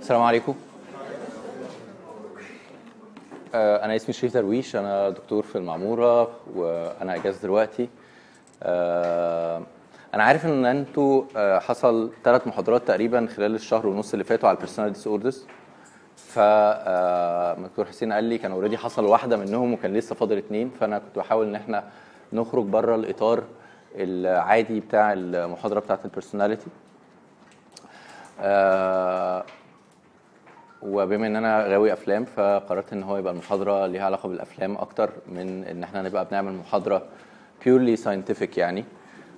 السلام عليكم. آه، أنا اسمي شريف درويش أنا دكتور في المعمورة وأنا اجازه دلوقتي. آه، أنا عارف إن أنتوا آه، حصل ثلاث محاضرات تقريبا خلال الشهر ونص اللي فاتوا على ال personality disorders ف آه، دكتور حسين قال لي كان already حصل واحدة منهم وكان لسه فاضل اتنين فأنا كنت بحاول إن إحنا نخرج بره الإطار العادي بتاع المحاضرة بتاعت ال personality آه، وبما إن أنا غاوي أفلام فقررت إن هو يبقى المحاضرة ليها علاقة بالأفلام أكتر من إن إحنا نبقى بنعمل محاضرة purely scientific يعني.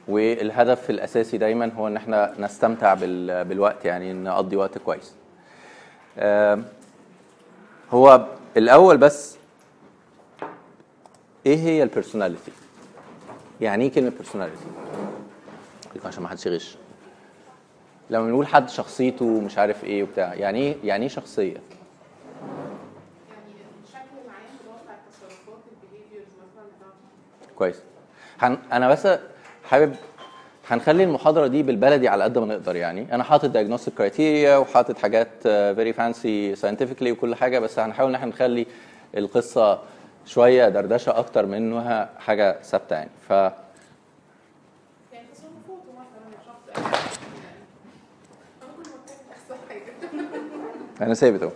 والهدف الأساسي دايما هو إن إحنا نستمتع بال- بالوقت يعني نقضي وقت كويس. هو الأول بس إيه هي ال personality يعني إيه كلمة personality عشان ما حدش يغش. لما بنقول حد شخصيته مش عارف إيه وبتاع يعني إيه يعني إيه شخصية؟ يعني كويس. هن... أنا بس حابب هنخلي المحاضرة دي بالبلدي على قد ما نقدر يعني. أنا حاطط diagnostic criteria وحاطط حاجات very fancy scientifically وكل حاجة بس هنحاول إن إحنا نخلي القصة شوية دردشة أكتر من انها حاجة ثابتة يعني. ف أنا ثابت أهو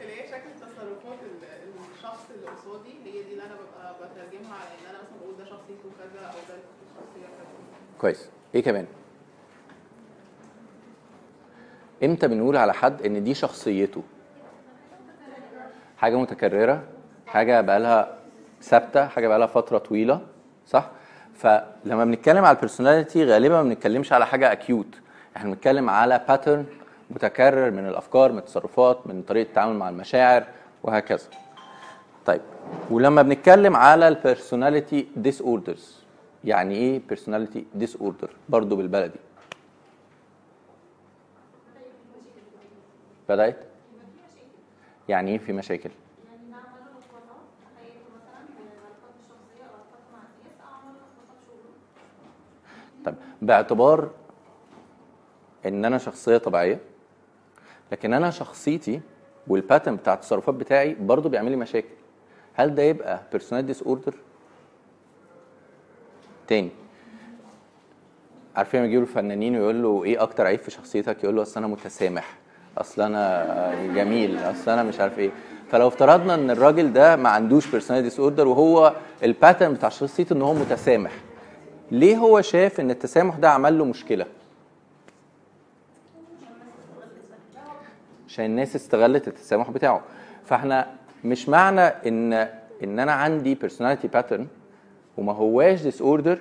اللي هي شكل تصرفات ال- الشخص اللي قصادي هي دي اللي أنا ببقى بترجمها على ان أنا مثلا بقول ده شخصيته كذا أو ده الشخصيه كذا كويس. إيه كمان؟ إمتى بنقول على حد إن دي شخصيته؟ حاجة متكررة حاجة بقالها ثابتة حاجة بقالها فترة طويلة صح؟ فلما بنتكلم على ال personality غالبا ما بنتكلمش على حاجة acute إحنا بنتكلم على pattern متكرر من الأفكار من التصرفات من طريقة التعامل مع المشاعر وهكذا. طيب ولما بنتكلم على ال personality disorders يعني إيه personality disorder برضه بالبلدي. بدأت؟ يعني إيه في مشاكل؟ طب باعتبار إن أنا شخصية طبيعية لكن أنا شخصيتي وال pattern بتاع التصرفات بتاعي برضه بيعمل لي مشاكل. هل ده يبقى personality disorder تاني. عارفين لما يجيبوا الفنانين ويقول له إيه أكتر عيب في شخصيتك؟ يقول له أصل أنا متسامح. أصل أنا جميل. أصل أنا مش عارف إيه. فلو افترضنا إن الراجل ده ما عندوش personality disorder وهو ال pattern بتاع شخصيته إن هو متسامح. ليه هو شاف إن التسامح ده عمل له مشكلة؟ عشان الناس استغلت التسامح بتاعه. فإحنا مش معنى إن إن أنا عندي personality pattern وما هواش disorder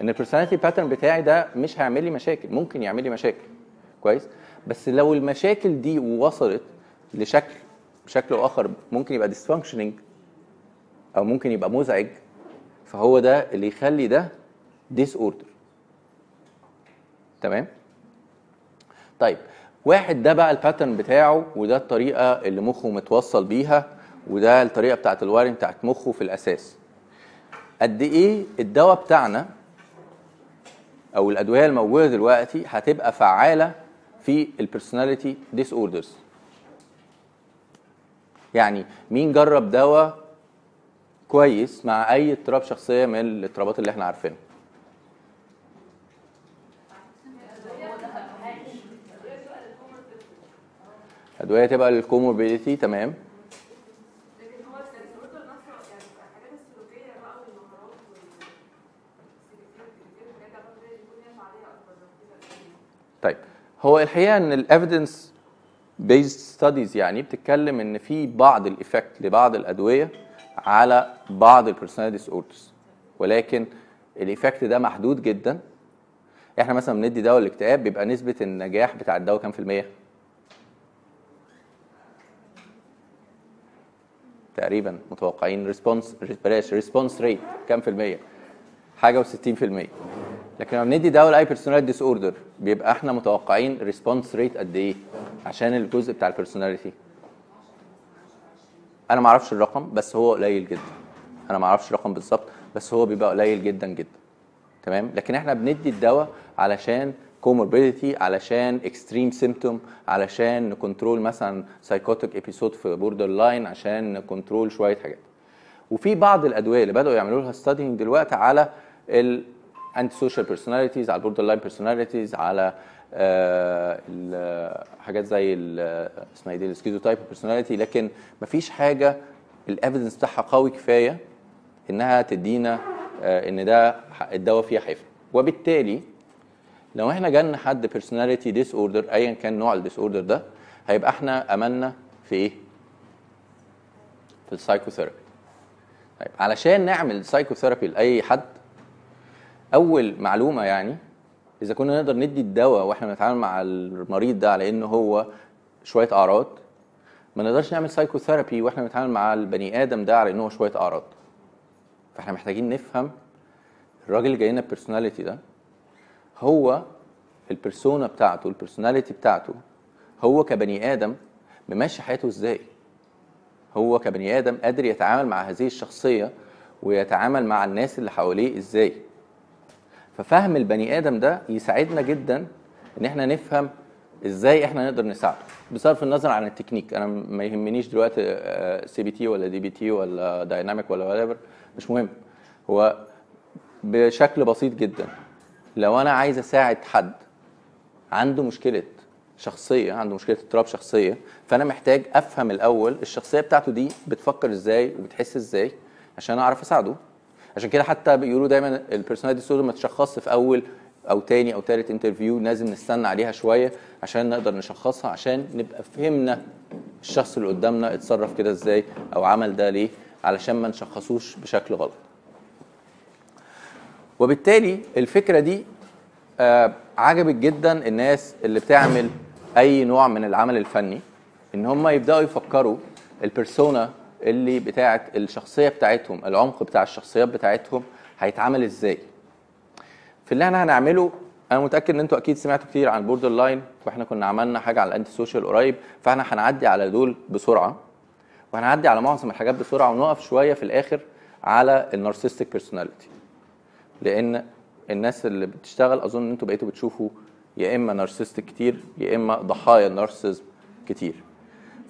إن ال personality pattern بتاعي ده مش هيعمل لي مشاكل ممكن يعمل لي مشاكل. كويس؟ بس لو المشاكل دي وصلت لشكل بشكل أو آخر ممكن يبقى dysfunctioning أو ممكن يبقى مزعج فهو ده اللي يخلي ده disorder تمام؟ طيب واحد ده بقى ال pattern بتاعه وده الطريقة اللي مخه متوصل بيها وده الطريقة بتاعت ال wiring بتاعت مخه في الأساس. قد إيه الدواء بتاعنا أو الأدوية الموجودة دلوقتي هتبقى فعالة في ال personality disorders يعني مين جرب دواء كويس مع أي اضطراب شخصية من الاضطرابات اللي إحنا عارفينها؟ أدوية تبقى لل comorbidity تمام لكن هو ال disorder نفسه يعني الحاجات السلوكية بقى والمهارات والسكرتير الحاجات اللي يكون ليها فعالية أكبر من كده طيب هو الحقيقة إن ال evidence based studies يعني بتتكلم إن في بعض ال effect لبعض الأدوية على بعض ال personality dis ولكن ال effect ده محدود جدا. إحنا مثلا بندي دواء الاكتئاب بيبقى نسبة النجاح بتاع الدواء كام في المية؟ تقريبا متوقعين. response بلاش. response rate كام في المية؟ حاجة و60 في المية. لكن لما بندي دواء لأي personality disorder بيبقى إحنا متوقعين response rate قد إيه؟ عشان الجزء بتاع ال personality أنا ما أعرفش الرقم بس هو قليل جدا. أنا ما أعرفش الرقم بالظبط بس هو بيبقى قليل جدا جدا. تمام؟ لكن إحنا بندي الدواء علشان comorbidity علشان extreme symptom علشان ن control مثلا psychotic episode في borderline عشان ن control شوية حاجات. وفي بعض الأدوية اللي بدأوا يعملوا لها studying دلوقتي على ال antisocial personalities على ال borderline personalities على آه، حاجات زي اسمها إيه دي ال schizotypal personality لكن مفيش حاجة ال evidence بتاعها قوي كفاية إنها تدينا آه، إن ده الدواء فيها هيفرق وبالتالي لو إحنا جالنا حد personality disorder ايا كان نوع ال disorder ده هيبقى إحنا أملنا في إيه؟ في ال psychotherapy طيب علشان نعمل psychotherapy لأي حد أول معلومة يعني إذا كنا نقدر ندي الدواء وإحنا بنتعامل مع المريض ده على إنه هو شوية أعراض ما نقدرش نعمل psychotherapy وإحنا بنتعامل مع البني آدم ده على إنه هو شوية أعراض. فإحنا محتاجين نفهم الراجل اللي جاي لنا personality ده هو ال persona بتاعته البرسوناليتي بتاعته هو كبني آدم ممشي حياته إزاي؟ هو كبني آدم قادر يتعامل مع هذه الشخصية ويتعامل مع الناس اللي حواليه إزاي؟ ففهم البني آدم ده يساعدنا جدا إن إحنا نفهم إزاي إحنا نقدر نساعده بصرف النظر عن التكنيك. أنا ما يهمنيش دلوقتي CBT ولا DBT ولا dynamic ولا whatever مش مهم. هو بشكل بسيط جدا لو أنا عايز أساعد حد عنده مشكلة شخصية عنده مشكلة اضطراب شخصية فأنا محتاج أفهم الأول الشخصية بتاعته دي بتفكر إزاي وبتحس إزاي عشان أعرف أساعده. عشان كده حتى بيقولوا دايما ال personality disorder ما تشخصش في أول أو تاني أو تالت interview لازم نستنى عليها شوية عشان نقدر نشخصها عشان نبقى فهمنا الشخص اللي قدامنا اتصرف كده إزاي أو عمل ده ليه علشان ما نشخصوش بشكل غلط. وبالتالي الفكرة دي آه، عجبت جدا الناس اللي بتعمل أي نوع من العمل الفني إن هم يبدأوا يفكروا البيرسونا اللي بتاعت الشخصية بتاعتهم العمق بتاع الشخصيات بتاعتهم هيتعمل إزاي. في اللي إحنا هنعمله أنا متأكد إن أنتوا أكيد سمعتوا كتير عن borderline وإحنا كنا عملنا حاجة على ال antisocial قريب فإحنا هنعدي على دول بسرعة وهنعدي على معظم الحاجات بسرعة ونقف شوية في الآخر على ال narcissistic personality لأن الناس اللي بتشتغل أظن إن أنتوا بقيتوا بتشوفوا يا إما narcissistic كتير يا إما ضحايا ال narcissism كتير.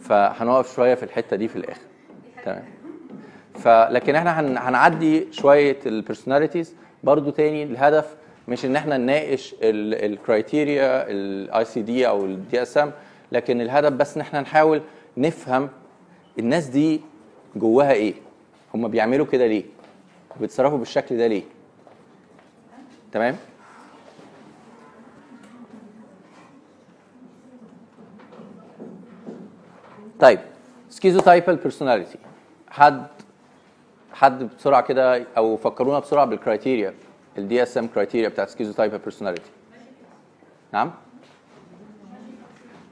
فهنقف شوية في الحتة دي في الآخر. تمام. فلكن إحنا هن- هنعدي شوية ال personalities برضو تاني الهدف مش ان إحنا نناقش ال criteria ال ICD أو ال DSM لكن الهدف بس ان إحنا نحاول نفهم الناس دي جواها إيه. هم بيعملوا كده ليه؟ بيتصرفوا بالشكل ده ليه؟ تمام؟ طيب schizotypal personality حد حد بسرعة كده أو فكرونا بسرعة بال criteria ال DSM criteria بتاعت schizotypal personality نعم؟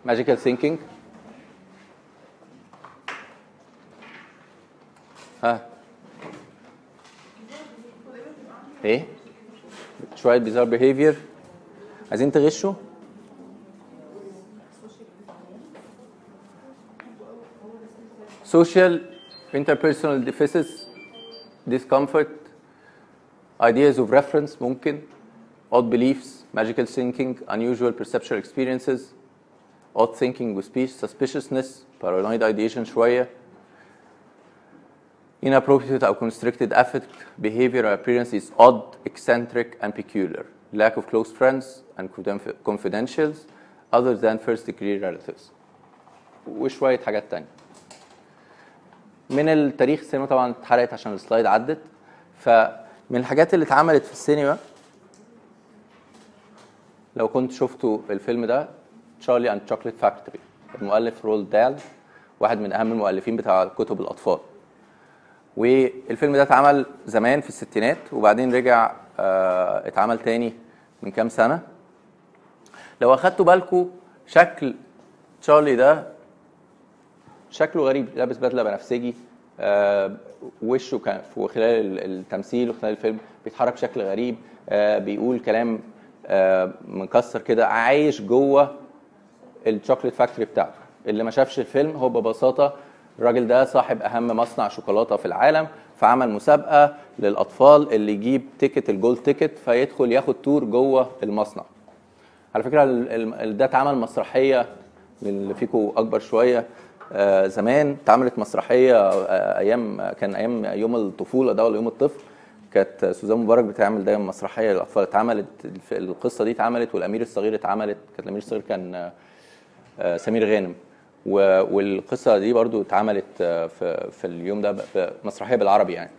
magical thinking ها. إيه؟ شوية bizarre behavior عايزين تغشوا؟ Social interpersonal deficits discomfort ideas of reference ممكن odd beliefs magical thinking unusual perceptual experiences odd thinking with speech suspiciousness paranoid ideation شويه inappropriate or constricted affect behavior or appearance is odd eccentric and peculiar lack of close friends and confi- confidentials other than first degree relatives وشويه حاجات تانية من التاريخ السينما طبعا اتحرقت عشان ال slide عدت. فمن الحاجات اللي اتعملت في السينما لو كنت شفتوا الفيلم ده Charlie and Chocolate Factory المؤلف رول دال واحد من أهم المؤلفين بتاع كتب الأطفال. والفيلم ده اتعمل زمان في الستينات وبعدين رجع آه، اتعمل تاني من كام سنة. لو أخدتوا بالكم شكل تشارلي ده شكله غريب لابس بدلة بنفسجي آه، وشه كان في خلال ال- التمثيل وخلال الفيلم بيتحرك بشكل غريب آه، بيقول كلام آه، مكسر كده عايش جوه ال chocolate factory بتاعته. اللي ما شافش الفيلم هو ببساطة الراجل ده صاحب أهم مصنع شوكولاتة في العالم فعمل مسابقة للأطفال اللي يجيب ticket ال gold ticket فيدخل ياخد tour جوه المصنع. على فكرة ده اتعمل مسرحية للي فيكم أكبر شوية زمان اتعملت مسرحية آه، أيام كان أيام يوم الطفولة ده ولا يوم الطفل. كانت سوزان مبارك بتعمل دايما مسرحية للأطفال. اتعملت القصة دي اتعملت والأمير الصغير اتعملت. كان الأمير الصغير كان آه، آه، سمير غانم. والقصة دي برضو اتعملت آه، في في اليوم ده مسرحية بالعربي يعني.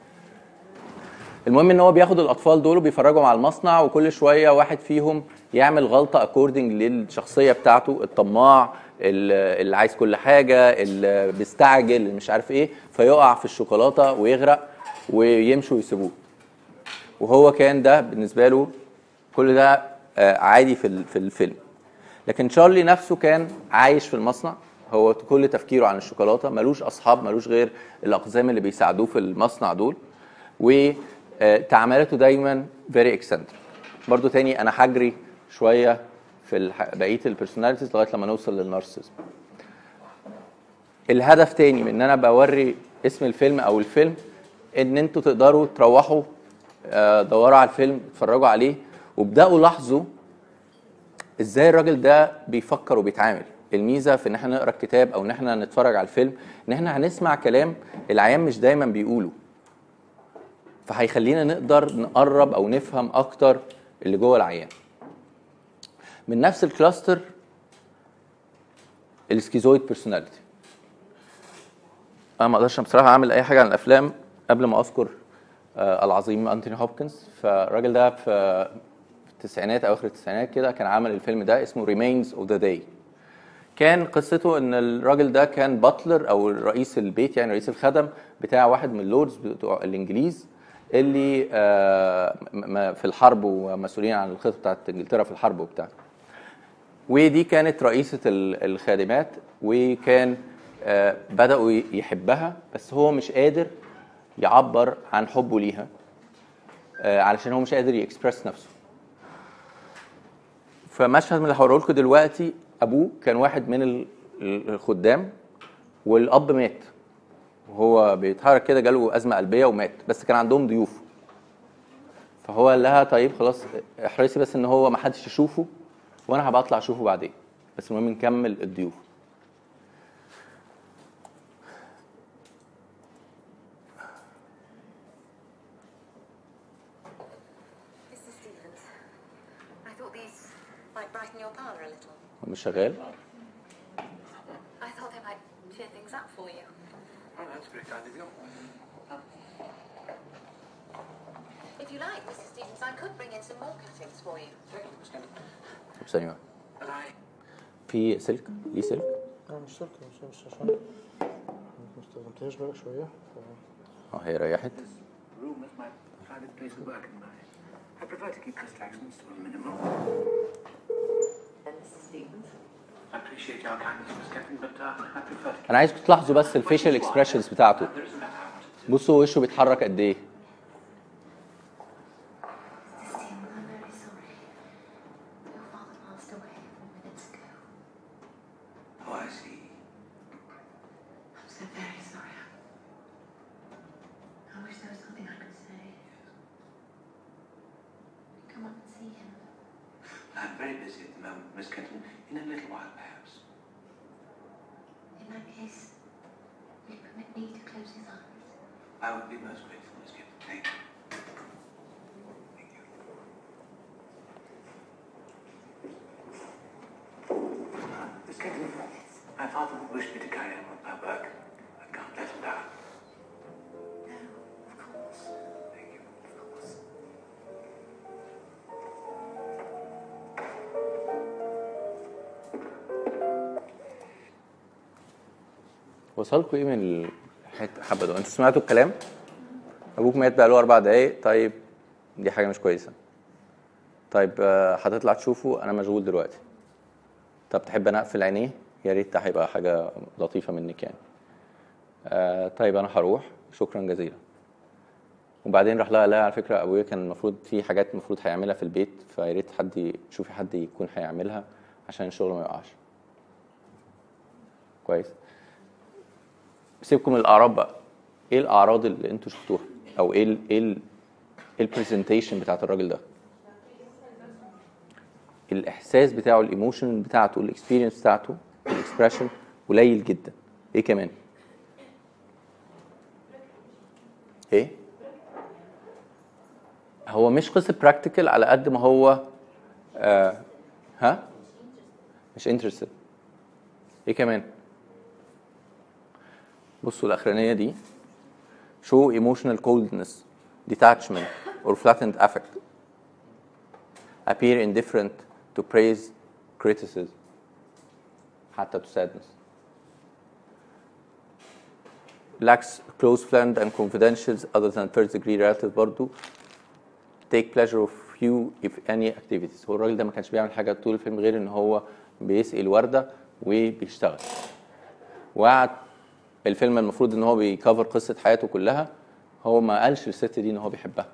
المهم إن هو بياخد الأطفال دول وبيفرجهم على المصنع وكل شوية واحد فيهم يعمل غلطة اكوردنج للشخصية بتاعته الطماع ال- اللي عايز كل حاجة اللي بيستعجل مش عارف إيه فيقع في الشوكولاتة ويغرق ويمشوا ويسيبوه. وهو كان ده بالنسبة له كل ده آه، عادي في في الفيلم. لكن شارلي نفسه كان عايش في المصنع. هو كل تفكيره عن الشوكولاتة ملوش أصحاب ملوش غير الأقزام اللي بيساعدوه في المصنع دول. وتعاملاته دايما very eccentric برضو تاني أنا هجري شوية في بقية ال personalities لغاية لما نوصل لل narcissism الهدف تاني من إن أنا بوري اسم الفيلم أو الفيلم إن أنتوا تقدروا تروحوا آه، دوروا على الفيلم اتفرجوا عليه وابدأوا لاحظوا إزاي الراجل ده بيفكر وبيتعامل. الميزة في إن إحنا نقرأ الكتاب أو إن إحنا نتفرج على الفيلم إن إحنا هنسمع كلام العيان مش دايما بيقوله. فهيخلينا نقدر نقرب أو نفهم أكتر اللي جوه العيان. من نفس ال cluster ال schizoid personality أنا ما أقدرش بصراحة أعمل أي حاجة عن الأفلام قبل ما أذكر آه العظيم أنتوني هوبكنز. فالراجل ده في التسعينات أواخر التسعينات كده كان عمل الفيلم ده اسمه Remains of the Day كان قصته إن الراجل ده كان butler أو رئيس البيت يعني رئيس الخدم بتاع واحد من اللوردز بتوع الإنجليز اللي آه، في الحرب ومسؤولين عن الخطة بتاعت إنجلترا في الحرب وبتاع. ودي كانت رئيسة ال- الخادمات وكان آه، بدأوا يحبها بس هو مش قادر يعبر عن حبه ليها آه، علشان هو مش قادر يكسبرس نفسه. فمشهد من اللي هوريه لكم دلوقتي أبوه كان واحد من ال- ال- الخدام والأب مات. وهو بيتحرك كده جاله أزمة قلبية ومات بس كان عندهم ضيوف. فهو قال لها طيب خلاص احرصي بس إن هو ما حدش يشوفه. وأنا هبقى اطلع اشوفه بعدين بس المهم نكمل الضيوف Mr. Stevens, I thought these might brighten your parlour a little. هو مش شغال I thought they might cheer things up for you. Oh, that's very kind of you. If you like, Mr. Stevens, I could bring in some more cuttings for you. Thank you, Miss Kenton. طب ثانية واحدة. في سلك؟ في سلك؟ لا مش سلك مش مش عشان ما استخدمتهاش بقى شوية. آه هي ريحت. أنا عايزكم تلاحظوا بس الفيشل اكسبريشنز بتاعته. بصوا وشه بيتحرك قد إيه. وصلكوا إيه من الحته حبة دول؟ أنتوا سمعتوا الكلام؟ أبوك مات بقاله أربع دقايق. طيب دي حاجة مش كويسة. طيب آه، هتطلع تشوفه. أنا مشغول دلوقتي. طب تحب أنا أقفل عينيه؟ يا ريت ده هيبقى حاجة لطيفة منك يعني. آه طيب أنا هروح. شكرا جزيلا. وبعدين راح لها لا على فكرة أبويا كان المفروض في حاجات المفروض هيعملها في البيت. فيا ريت حد تشوفي حد يكون هيعملها عشان الشغل ما يقعش. كويس؟ سيبكم من الأعراض بقى. إيه الأعراض اللي أنتوا شفتوها؟ أو إيه ال إيه ال ال presentation بتاعت الراجل ده؟ الإحساس بتاعه ال emotion بتاعته ال experience بتاعته ال expression قليل جدا. إيه كمان؟ إيه؟ هو مش قصة practical على قد ما هو آه ها؟ مش interested إيه كمان؟ بصوا الاخرانيه دي show emotional coldness detachment or flattened affect appear indifferent to praise criticism حتى to sadness lacks close friend and confidentials other than first degree relatives برضو take pleasure of few if any activities هو الراجل ده ما كانش بيعمل حاجه طول الفيلم غير ان هو بيسقي الورده وبيشتغل وقعد الفيلم المفروض إن هو بيكفر قصة حياته كلها هو ما قالش للست دي إن هو بيحبها.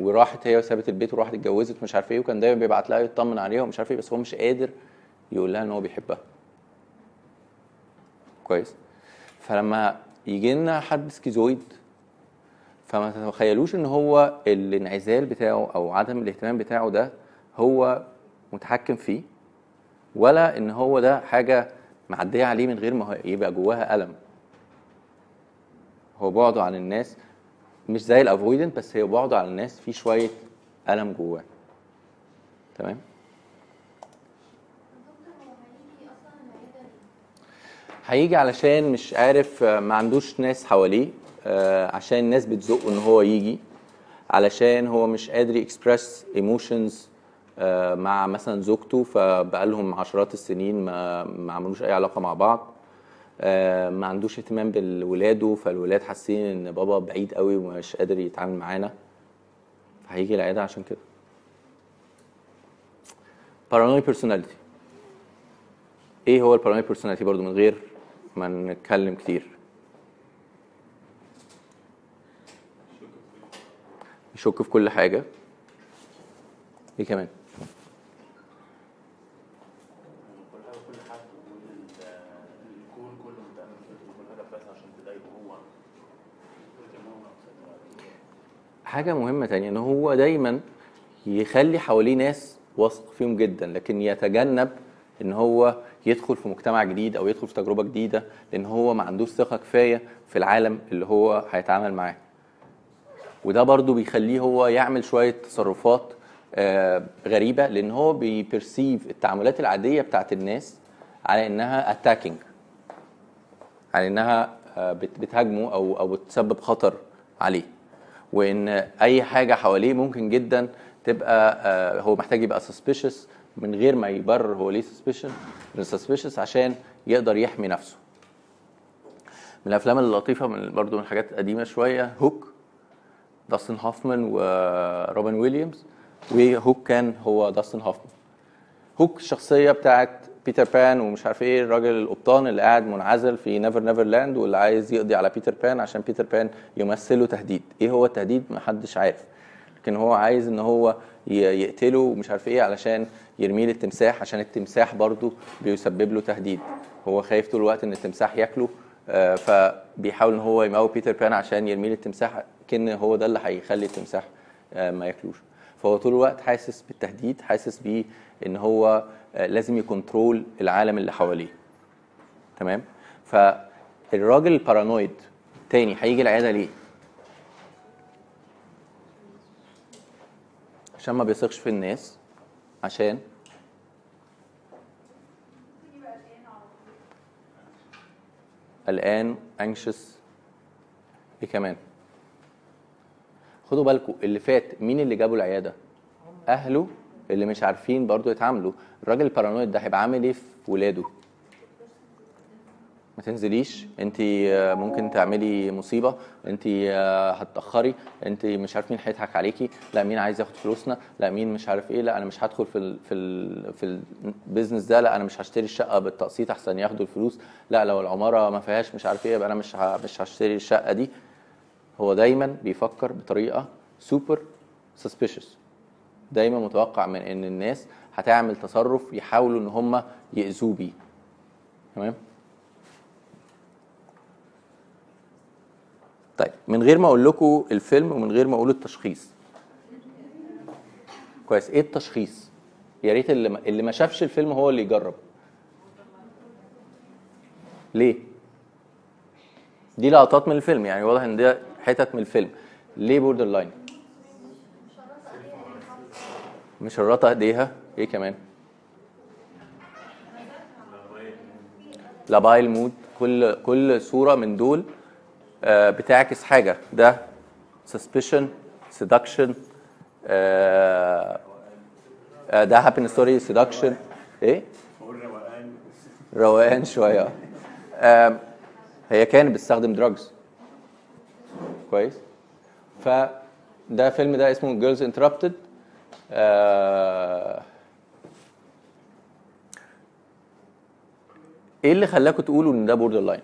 وراحت هي وسابت البيت وراحت اتجوزت مش عارف إيه وكان دايما بيبعت لها يطمن عليها ومش عارف إيه بس هو مش قادر يقول لها إن هو بيحبها. كويس. فلما يجي لنا حد schizoid فما تتخيلوش إن هو الانعزال بتاعه أو عدم الاهتمام بتاعه ده هو متحكم فيه ولا إن هو ده حاجة معدية عليه من غير ما يبقى جواها ألم. هو بعده عن الناس مش زي ال avoidant بس هي بعده عن الناس في شوية ألم جواه. تمام؟ هيجي علشان مش عارف ما عندوش ناس حواليه آه، عشان الناس بتزقه إن هو يجي علشان هو مش قادر يكسبرس ايموشنز مع مثلا زوجته فبقالهم عشرات السنين ما ما عملوش أي علاقة مع بعض. آه، ما عندوش اهتمام بالولاده فالولاد حاسين إن بابا بعيد قوي ومش قادر يتعامل معانا. فهيجي العيادة عشان كده. paranoid personality إيه هو ال paranoid personality برضو من غير ما نتكلم كتير؟ يشك في كل حاجة. إيه كمان كل حاجة كل حد والكون كله متعمل كل هدف بس عشان تضايقه هو حاجة مهمة تانية إن هو دايما يخلي حواليه ناس واثق فيهم جدا لكن يتجنب إن هو يدخل في مجتمع جديد أو يدخل في تجربة جديدة لأن هو ما عندوش ثقة كفاية في العالم اللي هو هيتعامل معاه. وده برضو بيخليه هو يعمل شوية تصرفات آه، غريبة لأن هو بي perceive التعاملات العادية بتاعت الناس على إنها attacking على إنها آه، بت- بتهاجمه أو أو بتسبب خطر عليه. وإن أي حاجة حواليه ممكن جدا تبقى آه، هو محتاج يبقى suspicious من غير ما يبرر هو ليه suspicion suspicious عشان يقدر يحمي نفسه. من الأفلام اللطيفة من برضو من الحاجات القديمه شوية هوك داستن هوفمان وروبن ويليامز وهوك كان هو داستن هوفمان هوك الشخصيه بتاعت بيتر بان ومش عارف إيه الراجل القبطان اللي قاعد منعزل في never Neverland واللي عايز يقضي على بيتر بان عشان بيتر بان يمثله تهديد. إيه هو التهديد؟ محدش عارف. لكن هو عايز ان هو يقتله ومش عارف إيه علشان يرميه للتمساح عشان التمساح برضه بيسبب له تهديد. هو خايف طول الوقت ان التمساح ياكله آه، فبيحاول ان هو يموت بيتر بان عشان يرميه للتمساح كأن هو ده اللي هيخلي التمساح آه، ما ياكلوش. فهو طول الوقت حاسس بالتهديد حاسس بيه ان هو لازم يكنترول العالم اللي حواليه. تمام؟ فالراجل البارانويد تاني هيجي العيادة ليه؟ عشان ما بيثقش في الناس عشان قلقان anxious. إيه كمان؟ خدوا بالكم اللي فات مين اللي جابوا العيادة؟ أهله اللي مش عارفين برضو يتعاملوا الراجل ال paranoid ده هيبقى عامل إيه في ولاده؟ ما تنزليش. انت ممكن تعملي مصيبة انت هتتأخري انت مش عارف مين هيضحك عليكي لا مين عايز ياخد فلوسنا لا مين مش عارف إيه لا أنا مش هدخل في ال في ال في ال business ده لا أنا مش هشتري الشقة بالتقسيط احسن ياخدوا الفلوس لا لو العمارة ما فيهاش مش عارف إيه يبقى أنا مش مش هشتري الشقة دي. هو دايما بيفكر بطريقة سوبر سسبيشس دايما متوقع من إن الناس هتعمل تصرف يحاولوا إن هم يأذوه بيه. تمام؟ طيب من غير ما أقول لكم الفيلم ومن غير ما أقول التشخيص. كويس. إيه التشخيص؟ يا ريت اللي اللي ما شافش الفيلم هو اللي يجرب. ليه؟ دي لقطات من الفيلم يعني واضح إن ده حتت من الفيلم. ليه borderline مشرطه ايديها إيه كمان؟ labile mood كل كل صورة من دول آه، بتعكس حاجة. ده suspicion seduction آه، آه، ده happiness story seduction. إيه؟ روقان شوية. آه، هي كانت بتستخدم drugs كويس. فده فيلم ده اسمه Girls Interrupted إيه اللي خلاكم تقولوا إن ده borderline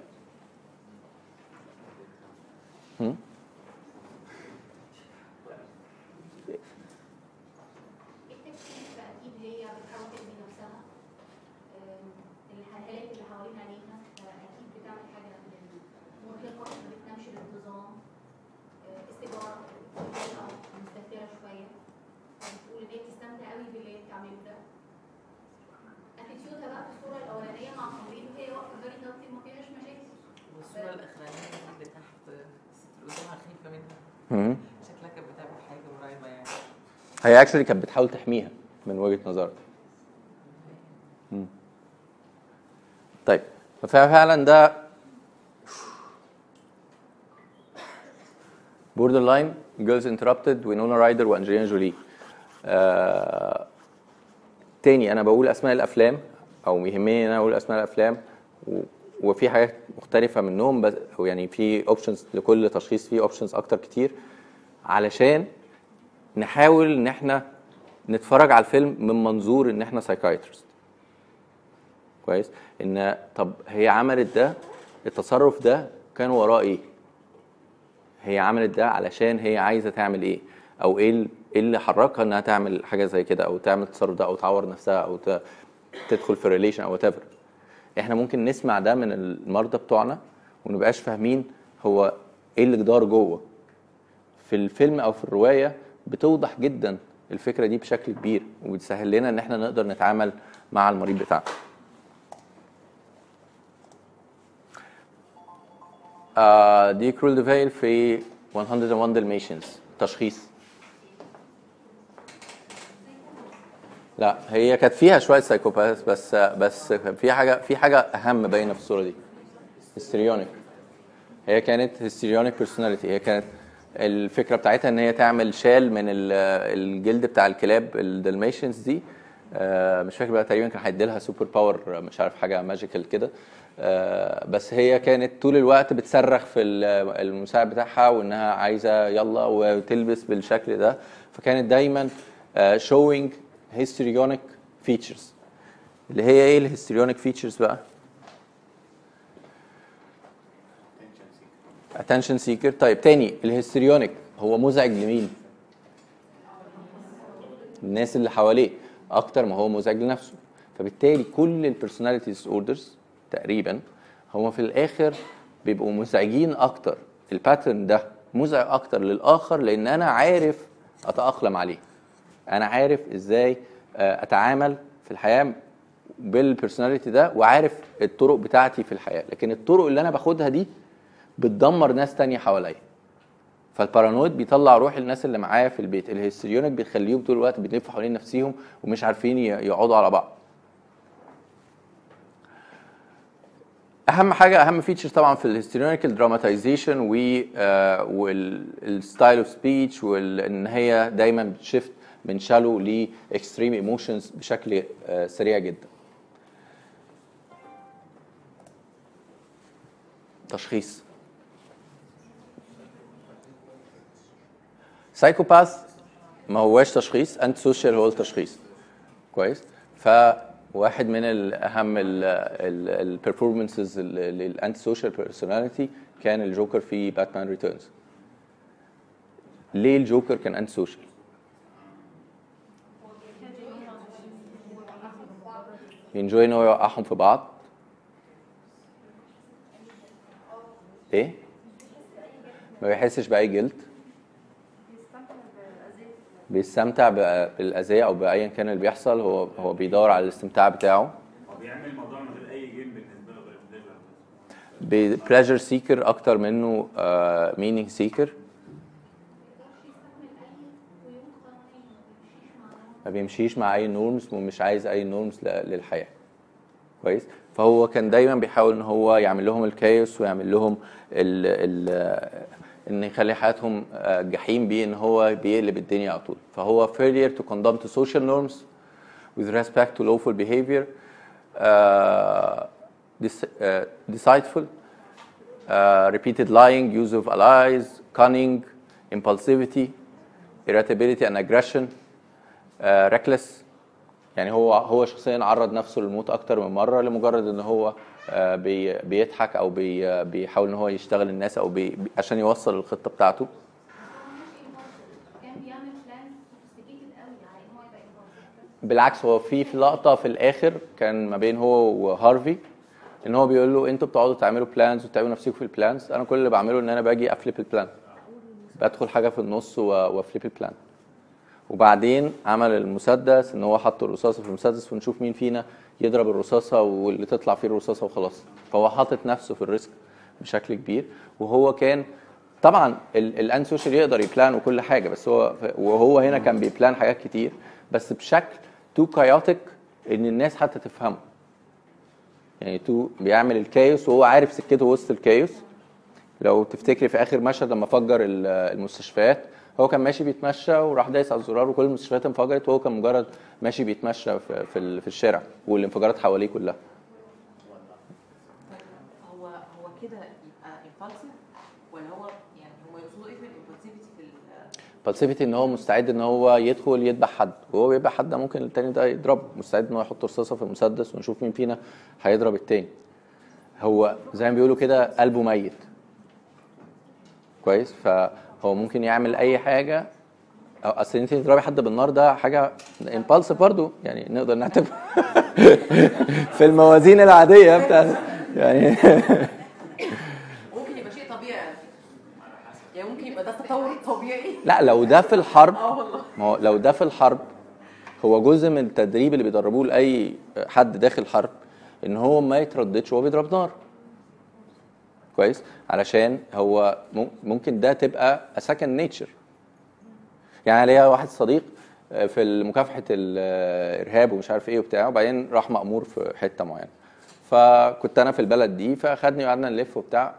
التكتيك فأكيد هي بتحاول تبني نفسها أم، الهالات اللي حوالين عينيها فأكيد بتعمل حاجة مرهقة ما بتنامش بانتظام أه، السيجارة بتبقى مستهترة شوية بتقول إن هي بتستمتع قوي باللي هي بتعمله ده attitude ها بقى في الصورة الأولانية مع تمريض وهي واقفة very healthy وما فيهاش مشاكل والصورة الأخرانية دي اللي تحت الست اللي قدامها خايفة منها مم. شكلها كانت بتعمل حاجة مرعبة يعني هي actually كانت بتحاول تحميها من وجهة نظرها. طيب ففعلا ده borderline Girls Interrupted وينونا رايدر وانجلينا جولي تاني أنا بقول أسماء الأفلام أو يهمني إن أنا أقول أسماء الأفلام وفي حاجات مختلفة منهم بس يعني في options لكل تشخيص فيه options أكتر كتير علشان نحاول إن إحنا نتفرج على الفيلم من منظور إن إحنا psychiatrist كويس؟ إن طب هي عملت ده التصرف ده كان وراه إيه؟ هي عملت ده علشان هي عايزة تعمل إيه؟ أو إيه إيه اللي حركها إنها تعمل حاجة زي كده أو تعمل التصرف ده أو تعور نفسها أو تدخل في relation أو whatever. إحنا ممكن نسمع ده من المرضى بتوعنا ونبقاش فاهمين هو إيه اللي دار جوه. في الفيلم أو في الرواية بتوضح جدا الفكرة دي بشكل كبير وبتسهل لنا إن إحنا نقدر نتعامل مع المريض بتاعنا. آه دي Cruella de Vil في 101 Dalmatians تشخيص. لا هي كانت فيها شوية psychopath بس بس في حاجة في حاجة أهم باينة في الصورة دي. histrionic هي كانت histrionic personality هي كانت الفكرة بتاعتها إن هي تعمل شال من ال- الجلد بتاع الكلاب ال Dalmatians دي. آه، مش فاكر بقى تقريبا كان هيدي لها super power مش عارف حاجة magical كده. آه، بس هي كانت طول الوقت بتصرخ في ال- المساعد بتاعها وإنها عايزة يلا وتلبس بالشكل ده. فكانت دايما showing histrionic features اللي هي إيه ال histrionic features بقى؟ Attention seeker. طيب تاني ال histrionic هو مزعج لمين؟ الناس اللي حواليه أكتر ما هو مزعج لنفسه. فبالتالي كل ال personality disorders تقريبا هم في الآخر بيبقوا مزعجين أكتر. ال pattern ده مزعج أكتر للآخر لأن أنا عارف أتأقلم عليه. أنا عارف إزاي آه، أتعامل في الحياة بال personality ده وعارف الطرق بتاعتي في الحياة. لكن الطرق اللي أنا باخدها دي بتدمر ناس تانية حواليا. فال paranoid بيطلع روح الناس اللي معاه في البيت. ال histrionic بيخليهم طول الوقت بيلفوا حوالين نفسيهم ومش عارفين يقعدوا على بعض. أهم حاجة أهم feature طبعا في ال histrionic ال dramatization و وال style of speech وان هي دايما بت shift من shallow ل extreme emotions بشكل آه، سريع جدا. تشخيص. psychopath ما هواش تشخيص antisocial هو التشخيص كويس؟ فواحد من الأهم ال performances لل antisocial personality كان الجوكر في Batman Returns ليه الجوكر كان antisocial ي enjoy ان هو يوقعهم في بعض. إيه؟ ما بيحسش بأي guilt بيستمتع بالأذية أو بايا كان اللي بيحصل هو هو بيدور على الاستمتاع بتاعه. هو بيعمل الموضوع من غير أي جيم بالنسبة له غير pleasure seeker أكتر منه meaning seeker ما بيمشيش مع أي norms ومش عايز أي norms للحياة. كويس؟ فهو كان دايما بيحاول إن هو يعمل لهم ال chaos ويعمل لهم ال ال ان يخلي حياتهم آه، جحيم بيه ان هو بيقلب الدنيا على طول فهو failure to conduct to social norms with respect to lawful behavior uh, uh, deceitful uh, repeated lying use of allies cunning impulsivity irritability and aggression uh, reckless يعني هو هو شخصيا عرض نفسه للموت أكتر من مره لمجرد ان هو آه، بيضحك أو بي بيحاول إن هو يشتغل الناس أو عشان يوصل الخطة بتاعته. بالعكس هو في في لقطة في الآخر كان ما بين هو وهارفي إن هو بيقول له أنتوا بتقعدوا تعملوا plans وتعملوا نفسكم في ال plans أنا كل اللي بعمله إن أنا باجي ا flip ال plan بدخل حاجة في النص وا flip ال plan وبعدين عمل المسدس إن هو حط الرصاصه في المسدس ونشوف مين فينا يضرب الرصاصة واللي تطلع فيه الرصاصة وخلاص. فهو حاطط نفسه في ال risk بشكل كبير. وهو كان طبعا ال antisocial يقدر ي plan وكل حاجة بس هو وهو هنا كان بي plan حاجات كتير. بس بشكل too chaotic إن الناس حتى تفهمه. يعني تو بيعمل ال chaos وهو عارف سكته وسط ال chaos. لو تفتكري في آخر مشهد لما فجر ال- المستشفيات هو كان ماشي بيتمشى وراح دايس على الزرار وكل المستشفيات انفجرت وهو كان مجرد ماشي بيتمشى في في, ال- في الشارع والانفجارات حواليه كلها. هو هو كده impulsive ولا هو يعني يقصدوا إيه في إن هو مستعد إن هو يدخل يذبح حد. وهو بيذبح حد ممكن التاني ده يضربه. مستعد إن هو يحط رصاصة في المسدس ونشوف مين فينا هيضرب التاني. هو زي ما بيقولوا كده قلبه ميت. كويس؟ فهو ممكن يعمل أي حاجة. أو أصل انت تضربي حد بالنار ده حاجة امبالس برضو يعني نقدر نعتبر في الموازين العادية بتاعت يعني ممكن يبقى شيء طبيعي. يعني ممكن يبقى ده تطور طبيعي. لا لو ده في الحرب آه ما هو لو ده في الحرب هو جزء من التدريب اللي بيدربوه لأي حد داخل حرب إن هو ما يترددش وهو بيضرب نار. كويس؟ علشان هو مم- ممكن ده تبقى second nature يعني ليا واحد صديق آه، في مكافحه الارهاب ومش عارف إيه وبتاع وبعدين راح مأمور في حتة معينة. فكنت أنا في البلد دي فأخدني وقعدنا نلف وبتاع.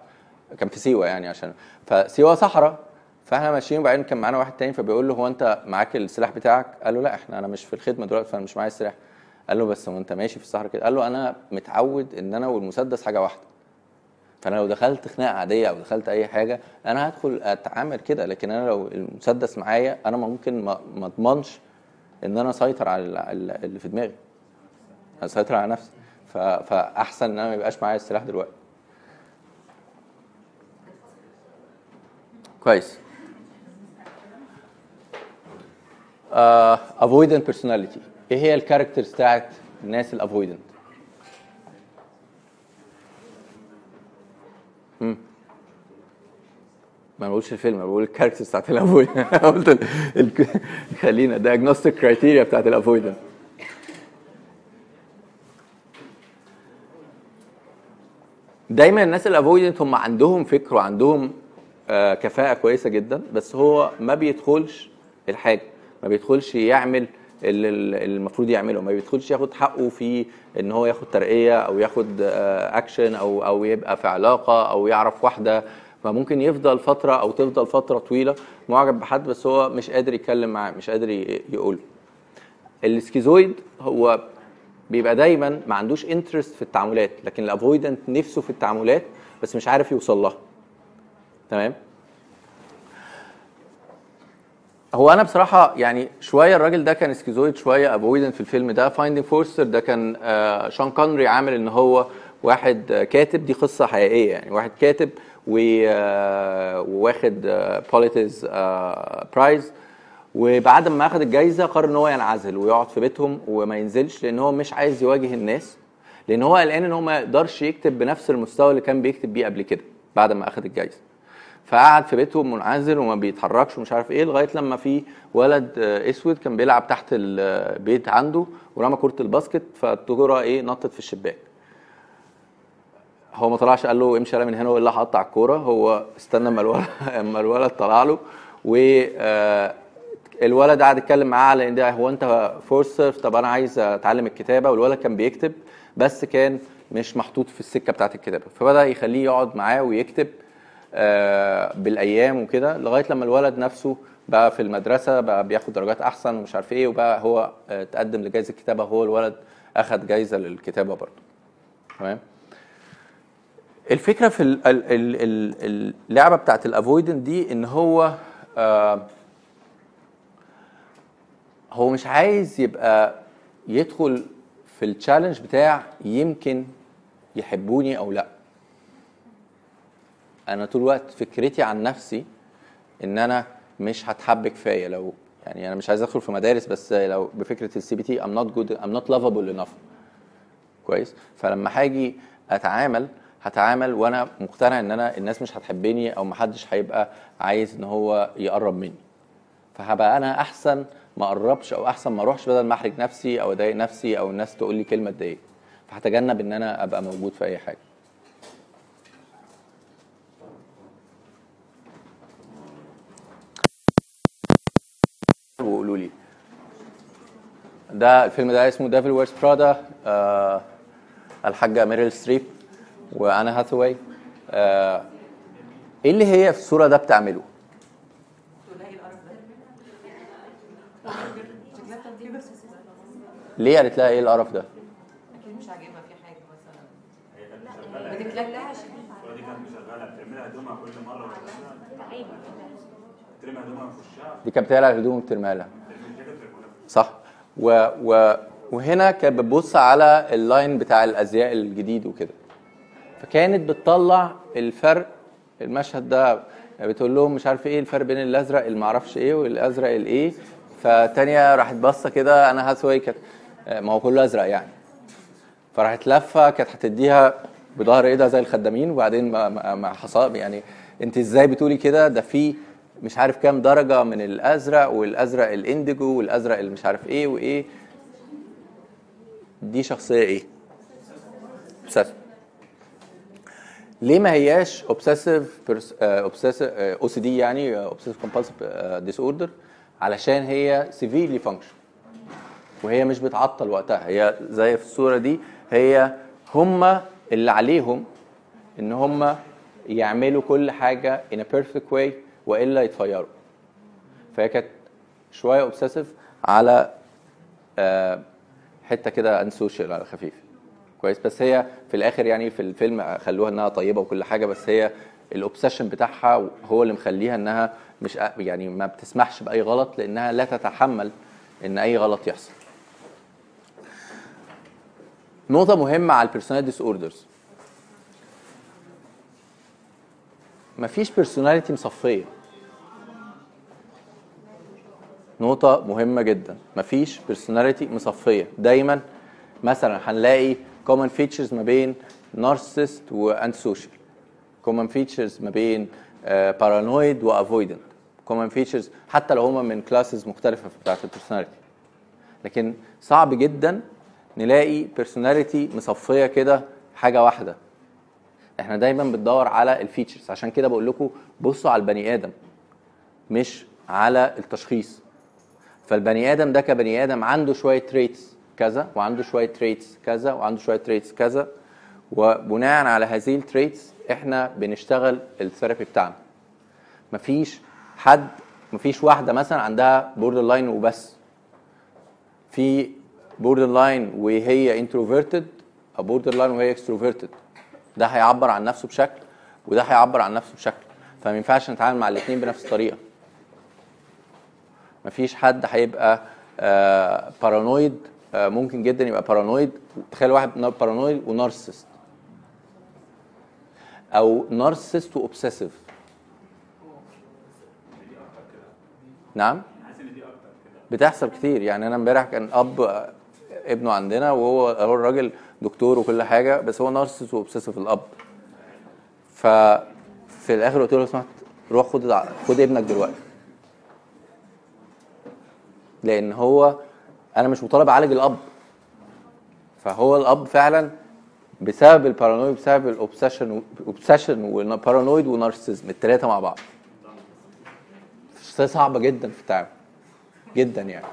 كان في سيوة يعني عشان فسيوة صحراء. فإحنا ماشيين وبعدين كان معانا واحد تاني فبيقول له هو أنت معاك السلاح بتاعك؟ قال له لا إحنا أنا مش في الخدمة دلوقتي فأنا مش معايا السلاح. قال له بس وانت ماشي في الصحراء كده؟ قال له أنا متعود إن أنا والمسدس حاجة واحدة. فأنا لو دخلت خناقة عادية أو دخلت أي حاجة أنا هدخل أتعامل كده. لكن أنا لو المسدس معايا أنا ممكن ما أضمنش إن أنا أسيطر على ال- ال- اللي في دماغي. أسيطر على نفسي. فأحسن إن أنا ما يبقاش معايا السلاح دلوقتي. كويس. uh, avoidant personality. إيه هي الكاركترز بتاعت الناس ال avoidant ما بقولش الفيلم أنا بقول ال characters بتاعت ال avoidant قلت خلينا diagnostic criteria بتاعت ال avoidant دايما الناس ال avoidant هم عندهم فكر وعندهم آه، كفاءة كويسة جدا بس هو ما بيدخلش الحاجة ما بيدخلش يعمل اللي المفروض يعمله. ما بيدخلش ياخد حقه في إن هو ياخد ترقية أو ياخد آه، اكشن أو أو يبقى في علاقة أو يعرف واحدة. فممكن يفضل فترة أو تفضل فترة طويلة معجب بحد بس هو مش قادر يتكلم معاه مش قادر يقول ال schizoid هو بيبقى دايما ما عندوش interest في التعاملات لكن ال avoidant نفسه في التعاملات بس مش عارف يوصل لها. تمام؟ هو أنا بصراحة يعني شوية الراجل ده كان schizoid شوية avoidant في الفيلم ده. Finding Forrester ده كان آه شون كونري عامل إن هو واحد آه، كاتب. دي قصة حقيقية يعني. واحد كاتب آه، وواخد Pulitzer Prize وبعد ما اخذ الجايزة قرر إن هو ينعزل ويقعد في بيتهم وما ينزلش لأن هو مش عايز يواجه الناس. لأن هو قلقان إن هو ما يقدرش يكتب بنفس المستوى اللي كان بيكتب بيه قبل كده بعد ما اخذ الجايزة. فقعد في بيته منعزل وما بيتحركش ومش عارف إيه لغاية لما في ولد اسود كان بيلعب تحت البيت عنده ورمى كرة الباسكت فالكوره إيه نطت في الشباك. هو ما طلعش قال له امشي يلا من هنا وإلا هقطع الكورة. هو استنى اما الولد اما الولد طلع له و آه، الولد قعد يتكلم معاه على إن ده هو أنت فورسر طب أنا عايز أتعلم الكتابة والولد كان بيكتب بس كان مش محطوط في السكة بتاعت الكتابة. فبدأ يخليه يقعد معاه ويكتب بالايام وكده لغاية لما الولد نفسه بقى في المدرسة بقى بياخد درجات أحسن ومش عارف إيه وبقى هو آه، تقدم لجائزة الكتابة هو الولد أخد جائزة للكتابة برضه. تمام؟ الفكرة في ال- ال- ال- ال- اللعبة بتاعت الافويدنت دي إن هو آه هو مش عايز يبقى يدخل في ال challenge بتاع يمكن يحبوني أو لأ. أنا طول الوقت فكرتي عن نفسي إن أنا مش هتحب كفايه لو يعني أنا مش عايز أدخل في مدارس بس لو بفكرة ال CBT I'm not good I'm not lovable enough كويس؟ فلما هاجي أتعامل هتعامل وأنا مقتنع إن أنا الناس مش هتحبني أو محدش هيبقى عايز إن هو يقرب مني. فهبقى أنا أحسن ما أقربش أو أحسن ما أروحش بدل ما أحرج نفسي أو أضايق نفسي أو الناس تقول لي كلمة تضايق. فهتجنب إن أنا أبقى موجود في أي حاجة وقولوا لي ده الفيلم ده اسمه Devil Wears Prada آه الحاجة ميريل ستريب وأنا هاثواي آه إيه اللي هي في الصورة ده بتعمله؟ إيه ليه قالت لها إيه القرف ده؟ أكيد مش عاجبها في حاجة مثلا. الصورة دي كانت مشغلة. بتعملها هدومها كل مرة وتغسلها. ترمي هدومها في وشها. دي كانت بتقلع الهدوم وبترميها لها. صح. و... و... وهنا كانت بتبص على ال line بتاع الأزياء الجديد وكده. فكانت بتطلع الفرق المشهد ده بتقول لهم مش عارف إيه الفرق بين الأزرق اللي معرفش إيه والأزرق الإيه. فتانية راحت باصة كده آن هاثواي كانت ما هو كله أزرق يعني. فراحت لفة كانت هتديها بظهر ايدها زي الخدامين وبعدين ما ما حصل يعني أنت إزاي بتقولي كده؟ ده في مش عارف كام درجة من الأزرق والأزرق ال indigo والأزرق اللي مش عارف إيه وإيه. دي شخصية إيه؟ obsessive. ليه ما هياش obsessive obsessive OCD يعني obsessive compulsive disorder علشان هي severely function وهي مش بتعطل وقتها. هي زي في الصورة دي هي هم اللي عليهم إن هم يعملوا كل حاجة in a perfect way وإلا يت fire وا. فهي كانت شوية obsessive على آه، حتة كده antisocial على خفيف. كويس؟ بس هي في الآخر يعني في الفيلم خلوها إنها طيبة وكل حاجة بس هي ال obsession بتاعها هو اللي مخليها إنها مش يعني ما بتسمحش بأي غلط لإنها لا تتحمل إن أي غلط يحصل. نقطة مهمة على ال personality disorders مفيش personality مصفية. نقطة مهمة جدا. مفيش personality مصفية. دايما مثلا هنلاقي common features ما بين narcissist و antisocial. common features ما بين آه، paranoid و avoidant. common features حتى لو هما من classes مختلفة بتاعت ال personality لكن صعب جدا نلاقي personality مصفية كده حاجة واحدة. إحنا دايما بندور على ال features عشان كده بقول لكم بصوا على البني آدم مش على التشخيص. فالبني آدم ده كبني آدم عنده شوية traits كذا وعنده شوية traits كذا وعنده شوية traits كذا. وبناء على هذه ال traits إحنا بنشتغل ال therapy بتاعنا. مفيش حد مفيش واحدة مثلا عندها borderline وبس. في borderline وهي introverted أو borderline وهي extroverted ده هيعبر عن نفسه بشكل وده هيعبر عن نفسه بشكل. فما ينفعش نتعامل مع الاثنين بنفس الطريقة. مفيش حد هيبقى آه paranoid آه ممكن جدا يبقى paranoid تخيل واحد paranoid و narcissist أو narcissist و obsessive نعم؟ بتحصل كتير. يعني أنا امبارح كان أب آه، ابنه عندنا وهو هو الراجل دكتور وكل حاجة بس هو narcissist و obsessive الأب. ففي الآخر قلت له لو سمحت روح خد خد ابنك دلوقتي. لأن هو أنا مش مطالب أعالج الأب. فهو الأب فعلا بسبب ال paranoid بسبب ال obsession obsession وال paranoid و narcissism الثلاثه مع بعض. صعبة جدا في التعامل. جدا يعني.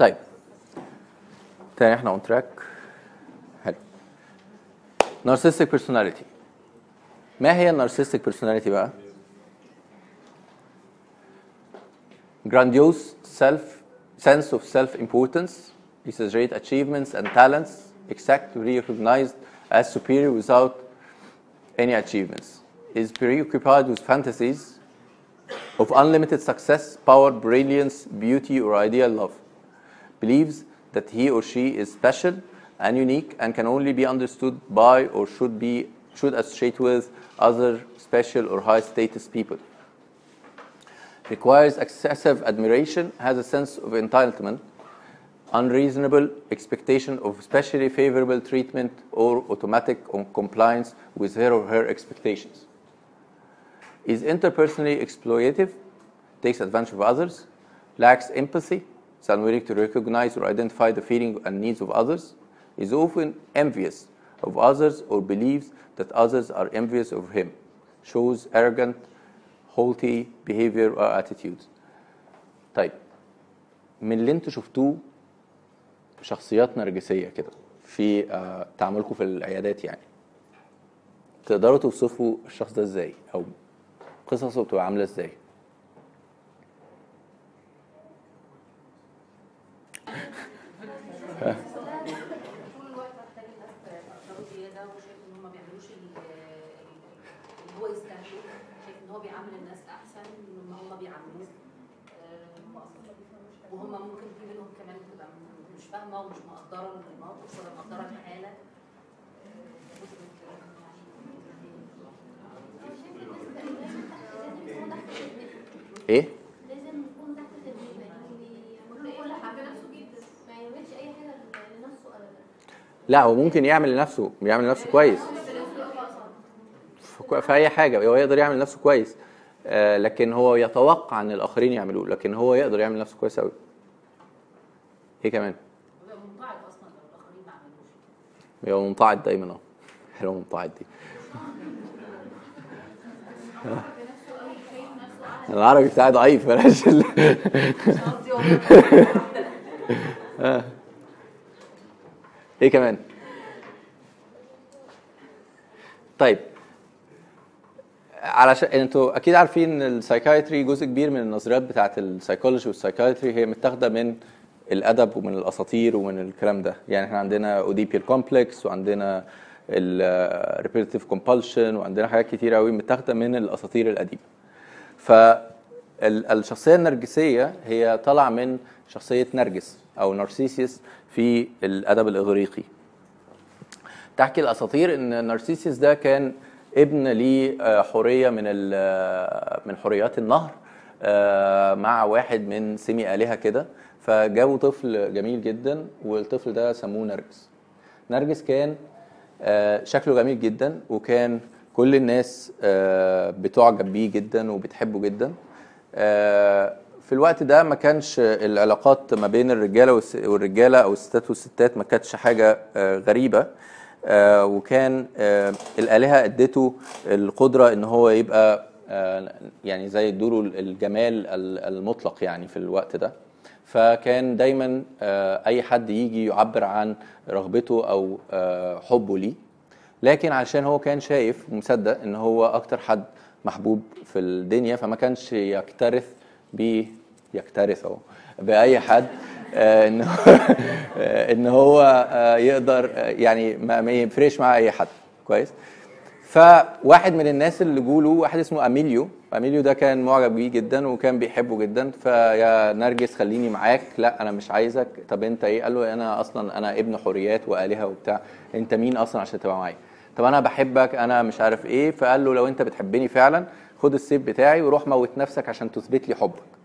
طيب تاني احنا اون تراك حلو narcissistic personality ما هي النارسيستيك personality بقى؟ grandiose self sense of self importance exaggerate achievements and talents exact to be recognized as superior without any achievements is preoccupied with fantasies of unlimited success power brilliance beauty or ideal love believes that he or she is special and unique and can only be understood by or should be should associate with other special or high status people. Requires excessive admiration has a sense of entitlement unreasonable expectation of especially favorable treatment or automatic compliance with her or her expectations. Is interpersonally exploitative takes advantage of others lacks empathy unwilling to recognize or identify the feelings and needs of others, is often envious of others or believes that others are envious of him, shows arrogant, haughty behavior or attitudes. طيب من اللي أنتوا شفتوه شخصيات نرجسية كده في آه، تعاملكم في العيادات يعني تقدروا توصفوا الشخص ده إزاي أو قصصه بتبقى عاملة إزاي طول الوقت محتاج الناس تقدروا زياده وشايف ان هم ما بيعملوش ال- هو بيعامل الناس احسن هم بيعاملوه ممكن في منهم كمان مش فاهمه ولا مقدره إيه لازم يكون تحت تدريب يعني يعمل كل حاجة نفسه جدا ما يعملش اي حاجة لنفسه ابدا لا هو ممكن يعمل لنفسه يعمل لنفسه كويس. في, أي حاجة هو يقدر يعمل نفسه كويس آه لكن هو يتوقع إن الآخرين يعملوه لكن هو يقدر يعمل نفسه كويس قوي إيه كمان؟ هو منطعد دايما آه. حلو منطعد دي. العربي بتاعي ضعيف بلاش ال- مش قصدي والله آه. إيه كمان؟ طيب. علشان أنتوا أكيد عارفين ال psychiatry جزء كبير من النظريات بتاعت ال psychology وال psychiatry هي متاخدة من الأدب ومن الأساطير ومن الكلام ده. يعني إحنا عندنا Oedipal complex وعندنا ال repetitive compulsion وعندنا حاجات كتير قوي متاخدة من الأساطير القديمة. فالشخصيه النرجسية هي طالعة من شخصية نرجس أو نارسيسيس في الأدب الإغريقي. تحكي الأساطير إن نارسيسيس ده كان ابن ليه آه، من آه، من حوريات النهر آه، مع واحد من سمي آلهة كده. فجابوا طفل جميل جدا والطفل ده سموه نرجس. نرجس كان شكله جميل جدا وكان كل الناس بتعجب بيه جدا وبتحبه جدا. في الوقت ده ما كانش العلاقات ما بين الرجالة والرجالة أو الستات والستات ما كانتش حاجة آه، غريبة آه، وكان آه، الآلهة ادته القدرة إن هو يبقى يعني زي ادوله الجمال ال- المطلق يعني في الوقت ده. فكان دايما أي حد يجي يعبر عن رغبته أو حبه ليه. لكن علشان هو كان شايف ومصدق إن هو أكتر حد محبوب في الدنيا فما كانش يكترث ب يكترث اهو بأي حد إن آه، إن هو آه، يقدر آه، يعني ما ما يفرقش مع أي حد. كويس؟ فواحد من الناس اللي جوله واحد اسمه أميليو. أميليو ده كان معجب بيه جدا وكان بيحبه جدا. فيا نرجس خليني معاك. لا أنا مش عايزك. طب أنت إيه؟ قال له أنا أصلا أنا ابن حريات وآلهة وبتاع. أنت مين أصلا عشان تبقى معايا؟ طب أنا بحبك أنا مش عارف إيه. فقال له لو أنت بتحبني فعلا خد السيف بتاعي وروح موت نفسك عشان تثبت لي حبك.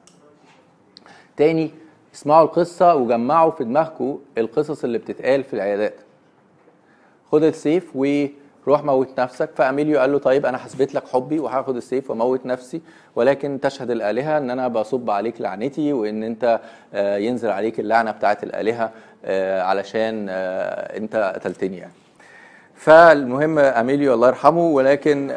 تاني اسمعوا القصة وجمعوا في دماغكم القصص اللي بتتقال في العيادات. خد السيف وروح موت نفسك. فأميليو قال له طيب أنا هثبت لك حبي وهاخد السيف واموت نفسي ولكن تشهد الآلهة إن أنا بصب عليك لعنتي وإن أنت آه، ينزل عليك اللعنة بتاعت الآلهة آه، علشان آه، أنت قتلتني يعني. فالمهم أميليو الله يرحمه ولكن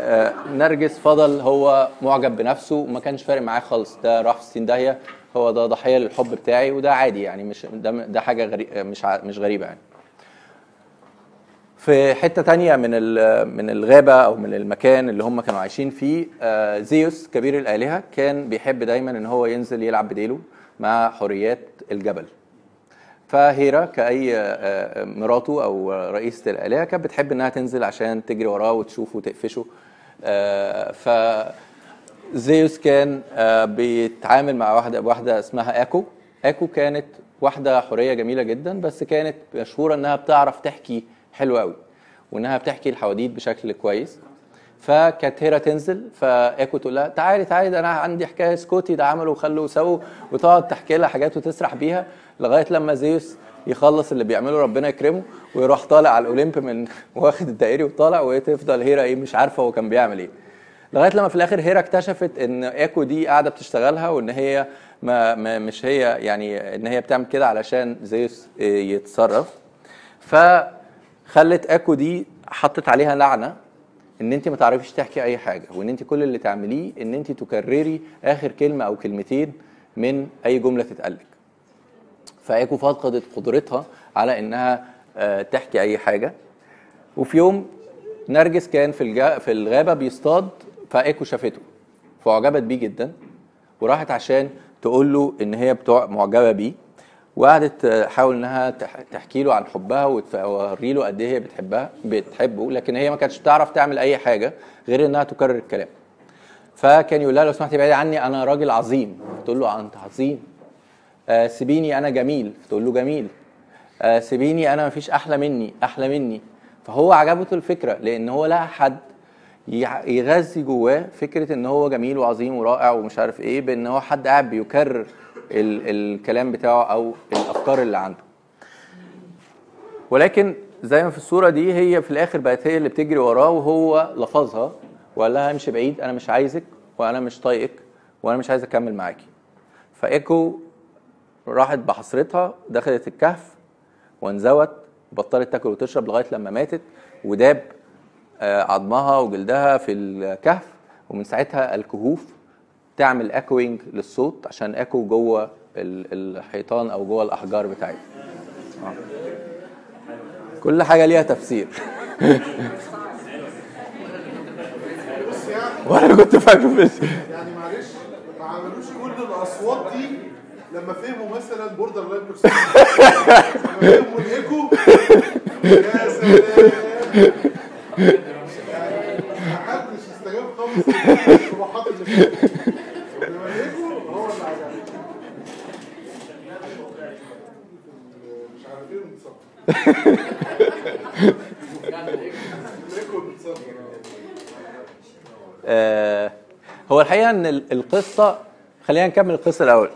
نرجس فضل هو معجب بنفسه وما كانش فارق معاه خالص. ده راح في 60 داهية. هو ده ضحية للحب بتاعي وده عادي يعني مش ده ده حاجة غري مش مش غريبة يعني. في حتة تانية من من الغابة أو من المكان اللي هم كانوا عايشين فيه آه، زيوس كبير الآلهة كان بيحب دايما إن هو ينزل يلعب بديله مع حريات الجبل. فهيرا كأي آه، مراته أو رئيسة الآلهة كانت بتحب إنها تنزل عشان تجري وراه وتشوفه وتقفشه. آه، ف زيوس كان آه، بيتعامل مع واحدة واحدة اسمها اكو اكو كانت واحدة حورية جميلة جدا بس كانت مشهورة إنها بتعرف تحكي حلو قوي وإنها بتحكي الحواديت بشكل كويس. فكانت هيرا تنزل فاكو تقول لها تعالي تعالي ده أنا عندي حكاية اسكتي ده عملوا وخلوا وسووا وتقعد تحكي لها حاجات وتسرح بيها لغاية لما زيوس يخلص اللي بيعمله ربنا يكرمه ويروح طالع على الأولمب من واخد الدائري وطالع وتفضل هيرا إيه مش عارفة هو كان بيعمل إيه. لغاية لما في الآخر هيرا اكتشفت إن إيكو دي قاعدة بتشتغلها وإن هي ما, ما مش هي يعني إن هي بتعمل كده علشان زيوس يتصرف. فخلت إيكو دي حطت عليها لعنة إن أنت ما تعرفيش تحكي أي حاجة وإن أنت كل اللي تعمليه إن أنت تكرري آخر كلمة أو كلمتين من أي جملة تتقالك. فإيكو فقدت قدرتها على إنها آه، تحكي أي حاجة. وفي يوم نرجس كان في في الغابة بيصطاد فايكو شافته فاعجبت بيه جدا وراحت عشان تقول له إن هي بتوع معجبة بيه وقعدت تحاول إنها تح- تحكي له عن حبها وتوري له قد إيه هي بتحبها بتحبه لكن هي ما كانتش تعرف تعمل أي حاجة غير إنها تكرر الكلام. فكان يقول لها لو سمحتي بعيدي عني أنا راجل عظيم. تقول له أنت عظيم. آه سيبيني أنا جميل. تقول له جميل. آه سيبيني أنا مفيش أحلى مني أحلى مني. فهو عجبته الفكرة لأن هو لقى حد يغذي جواه فكرة إن هو جميل وعظيم ورائع ومش عارف إيه بإن هو حد قاعد بيكرر ال الكلام بتاعه أو الأفكار اللي عنده. ولكن زي ما في الصورة دي هي في الآخر بقت هي اللي بتجري وراه وهو لفظها وقال لها امشي بعيد أنا مش عايزك وأنا مش طايقك وأنا مش عايز أكمل معاكي. فإيكو راحت بحسرتها دخلت الكهف وانزوت بطلت تاكل وتشرب لغاية لما ماتت وداب عظمها وجلدها في الكهف ومن ساعتها الكهوف تعمل اكوينج للصوت عشان اكو جوه ال- الحيطان أو جوه الأحجار بتاعتها. آه. كل حاجة ليها تفسير. وأنا كنت فاكره بس يعني معلش ما عملوش كل الأصوات دي لما فهموا مثلا borderline لما فهموا الايكو يا سلام. محدش استجاب خالص هو الحقيقة إن ال- القصة خلينا نكمل القصة الأول.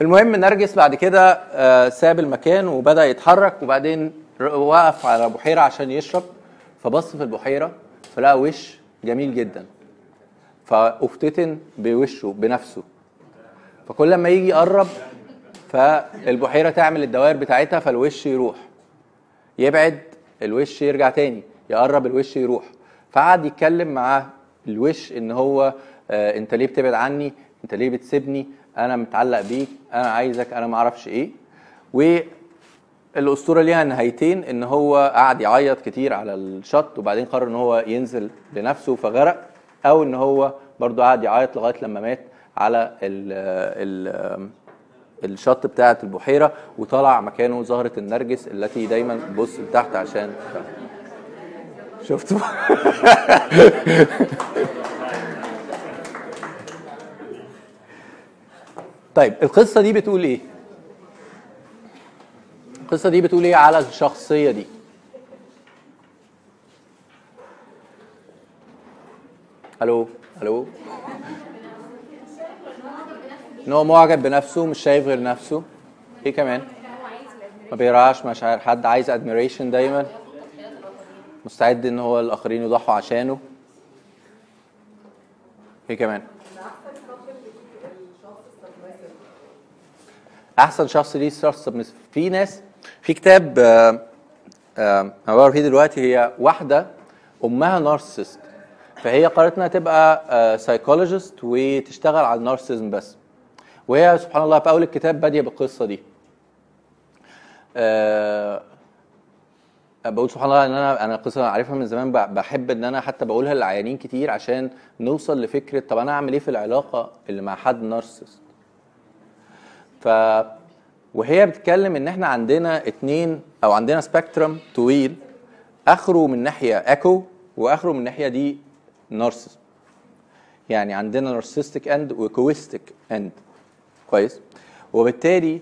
المهم نرجس بعد كده آه، ساب المكان وبدأ يتحرك وبعدين وقف على بحيرة عشان يشرب. فبص في البحيرة فلقى وش جميل جدا. فأفتتن بوشه بنفسه. فكل لما يجي يقرب فالبحيرة تعمل الدوائر بتاعتها فالوش يروح. يبعد الوش يرجع تاني. يقرب الوش يروح. فقعد يتكلم مع الوش إن هو آه أنت ليه بتبعد عني؟ أنت ليه بتسيبني؟ أنا متعلق بيك أنا عايزك أنا ما أعرفش إيه. والاسطوره ليها نهايتين إن هو قعد يعيط كتير على الشط وبعدين قرر إن هو ينزل لنفسه فغرق أو إن هو برضو قعد يعيط لغاية لما مات على ال ال الشط بتاعة البحيرة وطلع مكانه زهرة النرجس التي دايما بص لتحت عشان شفتوا طيب القصة دي بتقول إيه؟ القصة دي بتقول إيه على الشخصية دي؟ ألو؟ ألو؟ إن هو معجب بنفسه مش شايف غير نفسه. إيه كمان؟ ما بيراعاش مشاعر. حد عايز ادميريشن دايما؟ مستعد إن هو الآخرين يضحوا عشانه؟ إيه كمان؟ أحسن شخص ليه شخص submissive. في ناس في كتاب آه، آه، أنا بدور فيه دلوقتي هي واحدة أمها نارسست فهي قررت انها تبقى psychologist وتشتغل على ال narcissism بس. وهي سبحان الله في أول الكتاب بادية بالقصة دي. آه، بقول سبحان الله إن أنا أنا قصة عارفها من زمان بحب إن أنا حتى بقولها للعيانين كتير عشان نوصل لفكرة طب أنا أعمل إيه في العلاقة اللي مع حد narcissist ف وهي بتتكلم إن إحنا عندنا اتنين أو عندنا spectrum طويل آخره من ناحية ايكو وآخره من ناحية دي Narcissus يعني عندنا narcissistic end و echoistic end كويس؟ وبالتالي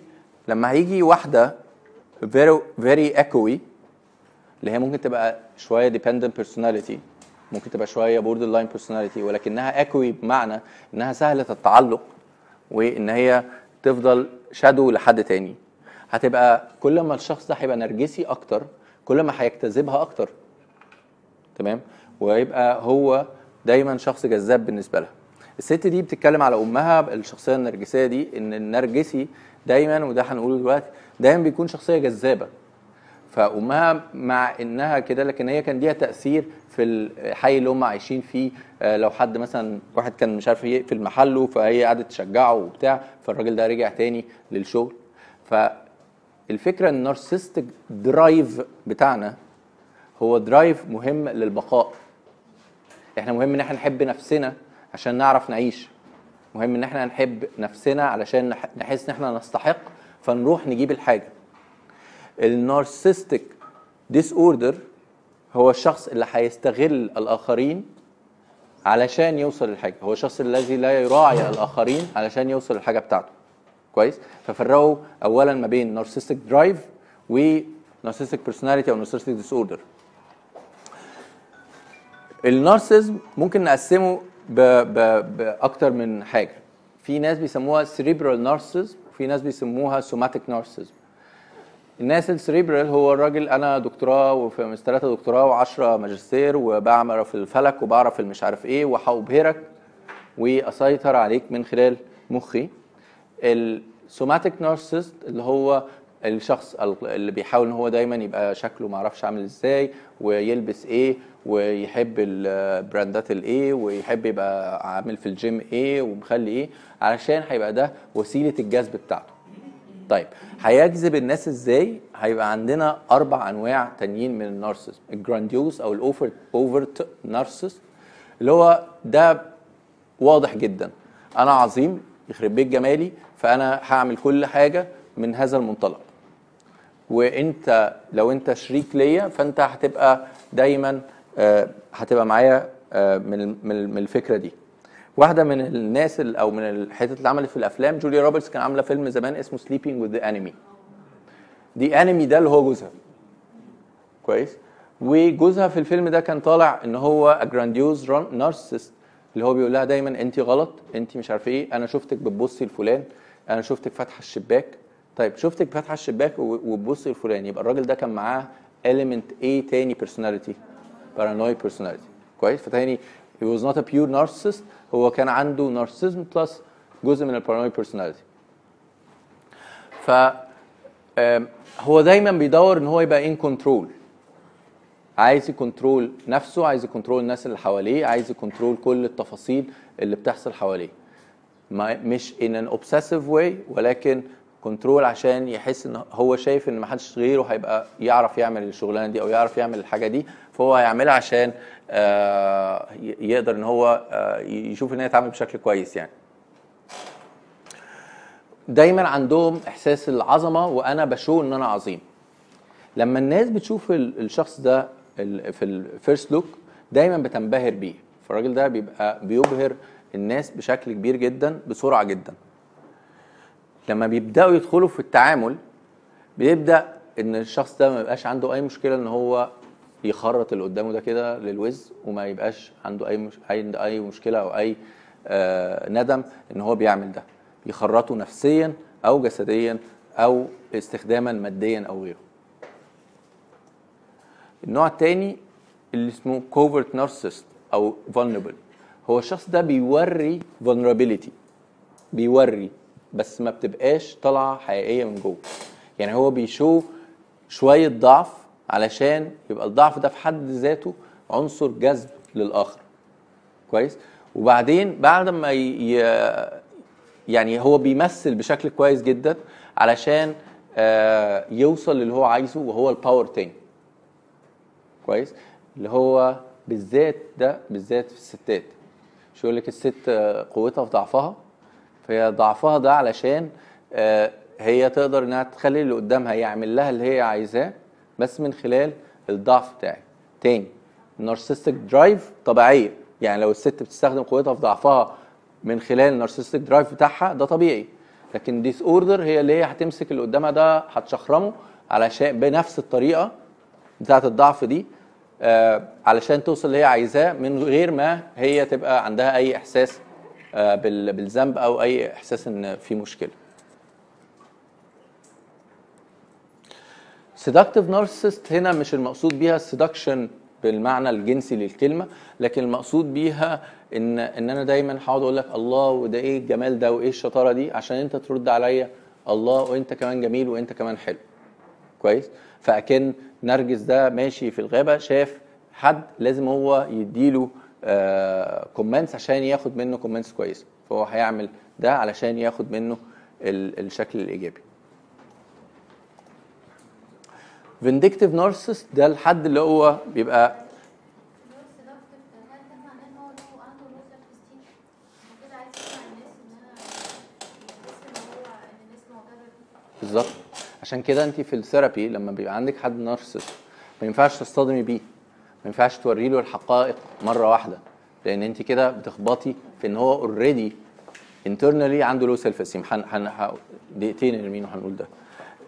لما هيجي واحدة very very echoey اللي هي ممكن تبقى شوية dependent personality ممكن تبقى شوية borderline personality ولكنها echoey بمعنى إنها سهلة التعلق وإن هي تفضل shadow لحد تاني. هتبقى كل ما الشخص ده هيبقى نرجسي أكتر كل ما هيجتذبها أكتر. تمام؟ ويبقى هو دايما شخص جذاب بالنسبة لها. الست دي بتتكلم على أمها الشخصية النرجسية دي إن النرجسي دايما وده هنقوله دلوقتي دايما بيكون شخصية جذابة. فأمها مع إنها كده لكن هي كان ليها تأثير في الحي اللي هم عايشين فيه. آه، لو حد مثلا واحد كان مش عارف يقفل محله فهي قعدت تشجعه وبتاع فالراجل ده رجع تاني للشغل. فالفكرة إن ال narcissistic drive بتاعنا هو drive مهم للبقاء. إحنا مهم إن إحنا نحب نفسنا عشان نعرف نعيش. مهم إن إحنا نحب نفسنا علشان نح- نحس إن إحنا نستحق فنروح نجيب الحاجة. ال narcissistic disorder هو الشخص اللي هيستغل الآخرين علشان يوصل للحاجة. هو الشخص الذي لا يراعي الآخرين علشان يوصل للحاجة بتاعته. كويس؟ ففرقوا اولا ما بين narcissistic drive و narcissistic personality أو narcissistic disorder ال narcissism ممكن نقسمه ب... ب... بأكتر من حاجة. في ناس بيسموها cerebral narcissism وفي ناس بيسموها somatic narcissism الناس ال cerebral هو الراجل أنا دكتوراه وفي ثلاثة دكتوراه و10 ماجستير وبعمل في الفلك وبعرف المش عارف إيه وهبهرك وأسيطر عليك من خلال مخي. ال somatic narcissist اللي هو الشخص اللي بيحاول إن هو دايما يبقى شكله معرفش عامل إزاي ويلبس إيه ويحب ال brandات الايه ويحب يبقى عامل في الجيم إيه ومخلي إيه علشان هيبقى ده وسيلة الجذب بتاعته. طيب هيجذب الناس إزاي؟ هيبقى عندنا أربع أنواع تانيين من ال narcissist ال grandiose أو ال over overt narcissist اللي هو ده واضح جدا. أنا عظيم يخرب بيت جمالي فأنا هعمل كل حاجة من هذا المنطلق. وإنت لو إنت شريك ليا فإنت هتبقى دايما آه، هتبقى معايا آه، من من الفكرة دي. واحدة من الناس ال- أو من الحتت اللي عملت في الأفلام جوليا روبرتس كان عاملة فيلم زمان اسمه Sleeping with the Enemy the enemy ده اللي هو جوزها. كويس؟ وجوزها في الفيلم ده كان طالع إن هو grandiose narcissist اللي هو بيقول لها دايما انت غلط انت مش عارف إيه أنا شفتك بتبصي لفلان أنا شفتك فاتحة الشباك. طيب شفتك فاتحة الشباك وبتبصي لفلان يبقى الراجل ده كان معاه element إيه تاني personality paranoid personality. كويس؟ فتاني he was not a pure narcissist هو كان عنده narcissism plus جزء من ال paranoid personality. ف هو دايما بيدور إن هو يبقى in control عايز ي control نفسه عايز ي control الناس اللي حواليه عايز ي control كل التفاصيل اللي بتحصل حواليه. ما مش in an obsessive way ولكن control عشان يحس إن هو شايف إن ما حدش غيره هيبقى يعرف يعمل الشغلانة دي أو يعرف يعمل الحاجة دي فهو هيعملها عشان يقدر إن هو آه، يشوف إن هي تعمل بشكل كويس يعني. دايما عندهم إحساس العظمة وأنا بشوف إن أنا عظيم. لما الناس بتشوف ال- الشخص ده في ال first look دايما بتنبهر بيه. فالراجل ده بيبقى بيبهر الناس بشكل كبير جدا بسرعة جدا. لما بيبدأوا يدخلوا في التعامل بيبدأ إن الشخص ده ما يبقاش عنده أي مشكلة إن هو يخرط اللي قدامه ده كده للوز وما يبقاش عنده أي مش... أي مشكلة أو أي آه ندم إن هو بيعمل ده. يخرطه نفسيا أو جسديا أو استخداما ماديا أو غيره. النوع التاني اللي اسمه covert narcissist أو vulnerable. هو الشخص ده بيوري vulnerability بيوري بس ما بتبقاش طالعة حقيقية من جوه. يعني هو بيشو شوية ضعف علشان يبقى الضعف ده في حد ذاته عنصر جذب للآخر. كويس؟ وبعدين بعد ما ي... يعني هو بيمثل بشكل كويس جدا علشان آه، يوصل للي هو عايزه وهو الباور تاني كويس؟ اللي هو بالذات ده بالذات في الستات. مش يقول لك الست آه، قوتها في ضعفها. فهي ضعفها ده علشان آه، هي تقدر إنها تخلي اللي قدامها يعمل لها اللي هي عايزاه. بس من خلال الضعف بتاعي. تاني ال narcissistic drive طبيعية. يعني لو الست بتستخدم قوتها في ضعفها من خلال ال narcissistic drive بتاعها ده طبيعي. لكن disorder هي اللي هي هتمسك اللي قدامها ده هتشخرمه علشان بنفس الطريقة بتاعة الضعف دي آه علشان توصل اللي هي عايزاه من غير ما هي تبقى عندها أي إحساس آه بال- بالذنب أو أي إحساس إن في مشكلة. Seductive narcissist هنا مش المقصود بيها ال seduction بالمعنى الجنسي للكلمة لكن المقصود بيها ان إن أنا دايما هقعد أقول لك الله وده إيه الجمال ده وإيه الشطارة دي عشان أنت ترد عليا الله وأنت كمان جميل وأنت كمان حلو. كويس؟ فأكن نرجس ده ماشي في الغابة شاف حد لازم هو يديله comments عشان ياخد منه comments كويسه فهو هيعمل ده علشان ياخد منه ال- الشكل الإيجابي. vindictive narcissist ده الحد اللي هو بيبقى بالظبط. عشان كده انت في ال therapy لما بيبقى عندك حد narcissist ما ينفعش تصطدمي بيه. ما ينفعش توري له الحقائق مرة واحدة. لأن انت كده بتخبطي في إن هو already internally عنده low self esteem دقيقتين نرمين وهنقول ده.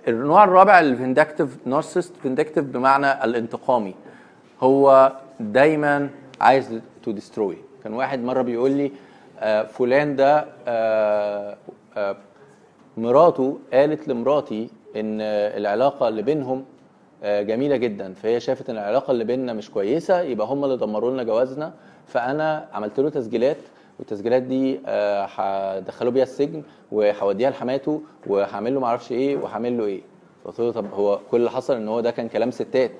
النوع الرابع ال vindictive narcissist vindictive بمعنى الانتقامي. هو دايما عايز to destroy كان واحد مرة بيقول لي آه، فلان ده آه، آه، مراته قالت لمراتي إن العلاقة اللي بينهم جميلة جدا فهي شافت إن العلاقة اللي بيننا مش كويسة يبقى هم اللي دمروا لنا جوازنا فأنا عملت له تسجيلات والتسجيلات دي هدخله بيها السجن وهوديها لحماته وهعمل له معرفش إيه وهعمل له إيه. قلت له طب هو كل اللي حصل إن هو ده كان كلام ستات.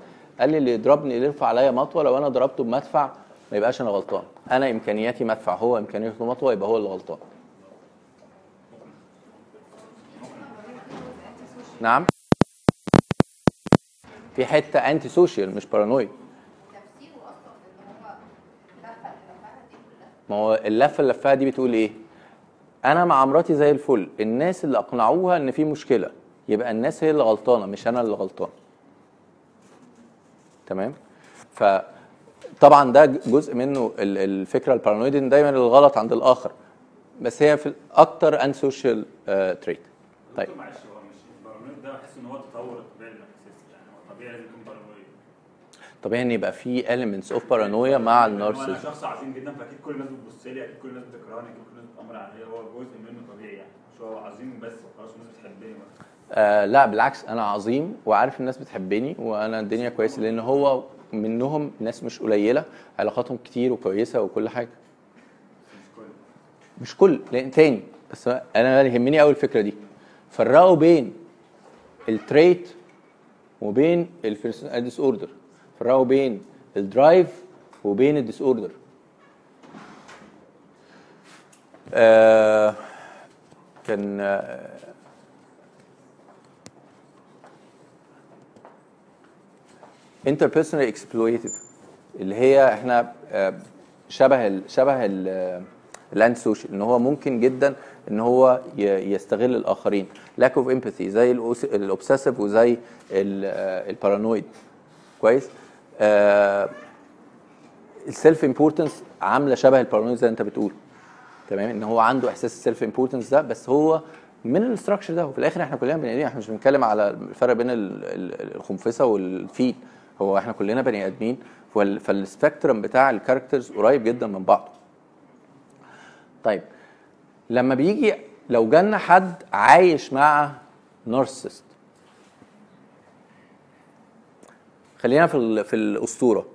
قال لي اللي يضربني اللي يرفع عليا مطوة لو أنا ضربته بمدفع ما يبقاش أنا غلطان. أنا إمكانياتي مدفع هو إمكانياته مطوة يبقى هو اللي غلطان. نعم. في حتة antisocial مش paranoid ما هو اللفة اللي لفها دي بتقول إيه؟ أنا مع مراتي زي الفل. الناس اللي أقنعوها إن في مشكلة يبقى الناس هي اللي غلطانة مش أنا اللي غلطان. تمام؟ فطبعا ده جزء منه ال- الفكرة ال paranoid إن دايما الغلط عند الآخر. بس هي في أكتر antisocial trait طيب. معلش هو مش ال paranoid ده بحس إن هو تطور الطبيعي يعني هو طبيعي لازم يكون paranoid. طبيعي إن يبقى في elements of paranoia مع هو أنا شخص عظيم جدا فأكيد كل الناس بتبص لي أكيد كل الناس بتكرهني أكيد كل الناس بتأمر عليا هو جزء منه طبيعي يعني مش هو عظيم بس وخلاص الناس بتحبني. آه لا بالعكس أنا عظيم وعارف الناس بتحبني وأنا الدنيا كويسة لأن هو منهم ناس مش قليلة علاقاتهم كتير وكويسة وكل حاجة. مش كل. لأن تاني بس أنا يهمني قوي الفكرة دي. فرقوا بين ال trait وبين ال disorder فرقوا بين ال drive وبين ال disorder آه كان آه interpersonally exploitative اللي هي إحنا آه، شبه ال شبه ال ال antisocial إن هو ممكن جدا إن هو يستغل الآخرين. lack of empathy زي ال obsessive وزي ال paranoid كويس؟ آه ال self importance عاملة شبه ال paranoid زي انت بتقول. تمام؟ إن هو عنده إحساس ال self importance ده بس هو من ال structure ده وفي الآخر إحنا كلنا بني آدمين إحنا مش بنتكلم على الفرق بين ال- ال- الخنفسة والفيل. هو إحنا كلنا بني آدمين فال- فالسبيكترم بتاع الكاركترز قريب جدا من بعض. طيب لما بيجي لو جالنا حد عايش مع نارسست خلينا في في الأسطورة.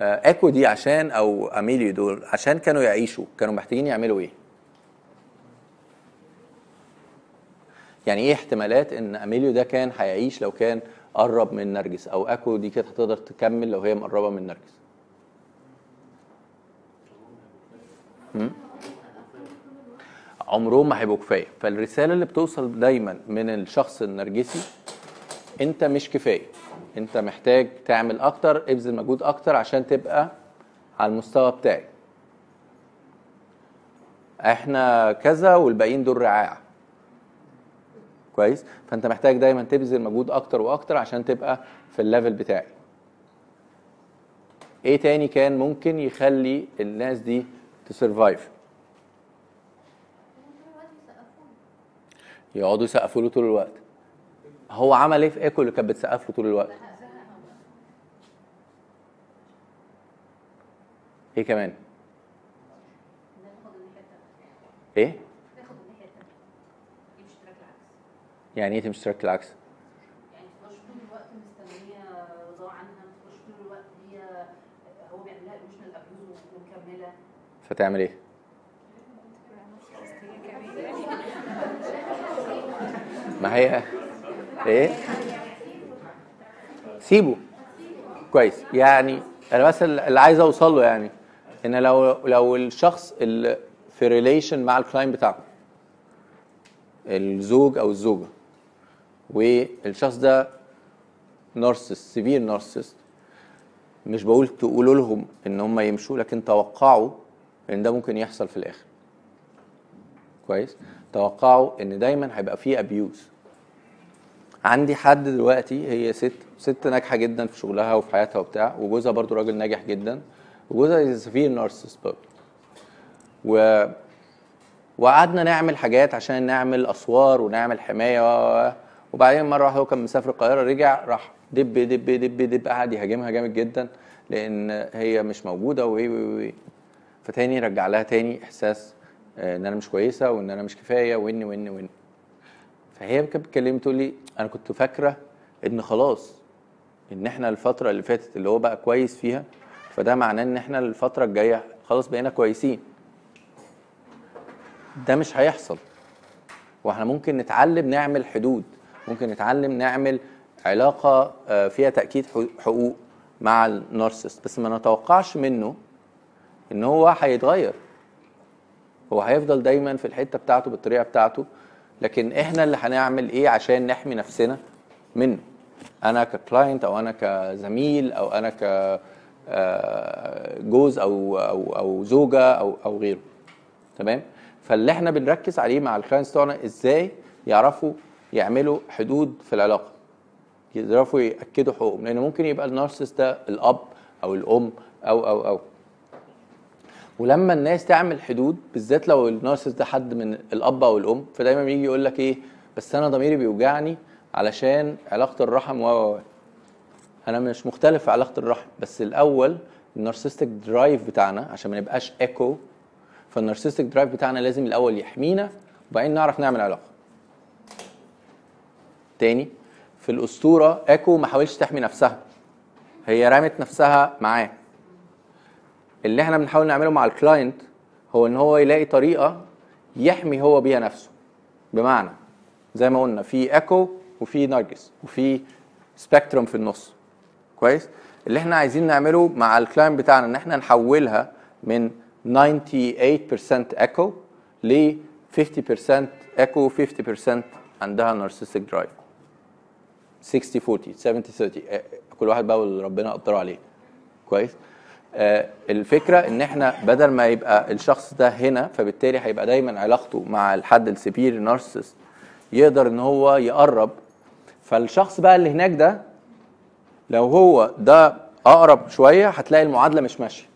آه، أكو دي عشان أو أميليو دول عشان كانوا يعيشوا كانوا محتاجين يعملوا إيه؟ يعني إيه احتمالات إن أميليو ده كان هيعيش لو كان قرب من نرجس؟ أو أكو دي كانت هتقدر تكمل لو هي مقربة من نرجس. هم؟ عمرهم ما هيبقوا كفاية. فالرسالة اللي بتوصل دايما من الشخص النرجسي أنت مش كفاية. انت محتاج تعمل أكتر ابذل مجهود أكتر عشان تبقى على المستوى بتاعي. إحنا كذا والباقيين دول رعاع. كويس؟ فانت محتاج دايما تبذل مجهود أكتر وأكتر عشان تبقى في ال level بتاعي. إيه تاني كان ممكن يخلي الناس دي ت survive يقعدوا يسقفوا له طول الوقت. هو عمل إيه في إيكو اللي كانت بتسقف له طول الوقت؟ إيه كمان؟ إيه؟ يعني إيه تمشي تراك العكس؟ يعني تبقاش طول الوقت مستنية رضا عنها ما تبقاش طول الوقت هي هو بيعمل لها emotional abuse ومكملة. فتعمل إيه؟ ما هي إيه؟ سيبه. كويس. يعني أنا بس اللي عايز أوصل له يعني. إن لو لو الشخص اللي في relation مع ال client بتاعكم الزوج أو الزوجة والشخص ده narcissist severe narcissist مش بقول تقولوا لهم إن هم يمشوا لكن توقعوا إن ده ممكن يحصل في الآخر. كويس؟ توقعوا إن دايما هيبقى فيه abuse عندي حد دلوقتي هي ست ست ناجحة جدا في شغلها وفي حياتها وبتاع وجوزها برضو راجل ناجح جدا. وجوزها سفير نارسست برضه. و وقعدنا نعمل حاجات عشان نعمل أسوار ونعمل حماية و- و- وبعدين مرة واحدة هو كان مسافر القاهرة رجع راح دب دب دب دب قعد يهاجمها جامد جدا لأن هي مش موجودة وي فتاني رجع لها تاني إحساس آه، إن أنا مش كويسة وإن أنا مش كفاية وإن وإن وإن. فهي كانت بتكلمني تقول لي أنا كنت فاكرة إن خلاص إن إحنا الفترة اللي فاتت اللي هو بقى كويس فيها فده معناه إن إحنا الفترة الجاية خلاص بقينا كويسين. ده مش هيحصل. وإحنا ممكن نتعلم نعمل حدود. ممكن نتعلم نعمل علاقة آه، فيها تأكيد حو- حقوق مع النارسست بس ما نتوقعش منه إن هو هيتغير. هو هيفضل دايما في الحتة بتاعته بالطريقة بتاعته. لكن إحنا اللي هنعمل إيه عشان نحمي نفسنا منه؟ أنا ك client أو أنا كزميل أو أنا ك جوز أو أو أو زوجة أو أو غيره. تمام؟ فاللي إحنا بنركز عليه مع ال clients بتوعنا إزاي يعرفوا يعملوا حدود في العلاقة. يعرفوا يأكدوا حقوقهم. لأن ممكن يبقى ال narcissist ده الأب أو الأم أو أو أو. ولما الناس تعمل حدود بالذات لو ال narcissist ده حد من الأب أو الأم فدايما بيجي يقول لك إيه؟ بس أنا ضميري بيوجعني علشان علاقة الرحم و. أنا مش مختلف في علاقة الرحم بس الأول ال narcissistic drive بتاعنا عشان ما نبقاش إيكو فال narcissistic drive بتاعنا لازم الأول يحمينا وبعدين نعرف نعمل علاقة. تاني في الأسطورة إيكو ما حاولش تحمي نفسها هي رمت نفسها معاه. اللي إحنا بنحاول نعمله مع ال client هو إن هو يلاقي طريقة يحمي هو بيها نفسه. بمعنى زي ما قلنا في إيكو وفي نرجس وفي spectrum في النص. كويس؟ اللي إحنا عايزين نعمله مع ال client بتاعنا ان إحنا نحولها من 98% ايكو ل 50% ايكو 50% عندها narcissistic drive 60 40 70 30 آه، كل واحد بقى واللي ربنا قدره عليه. كويس؟ آه، الفكرة ان إحنا بدل ما يبقى الشخص ده هنا فبالتالي هيبقى دايما علاقته مع الحد ال severe narcissist يقدر ان هو يقرب. فالشخص بقى اللي هناك ده لو هو ده أقرب شوية هتلاقي المعادلة مش ماشية.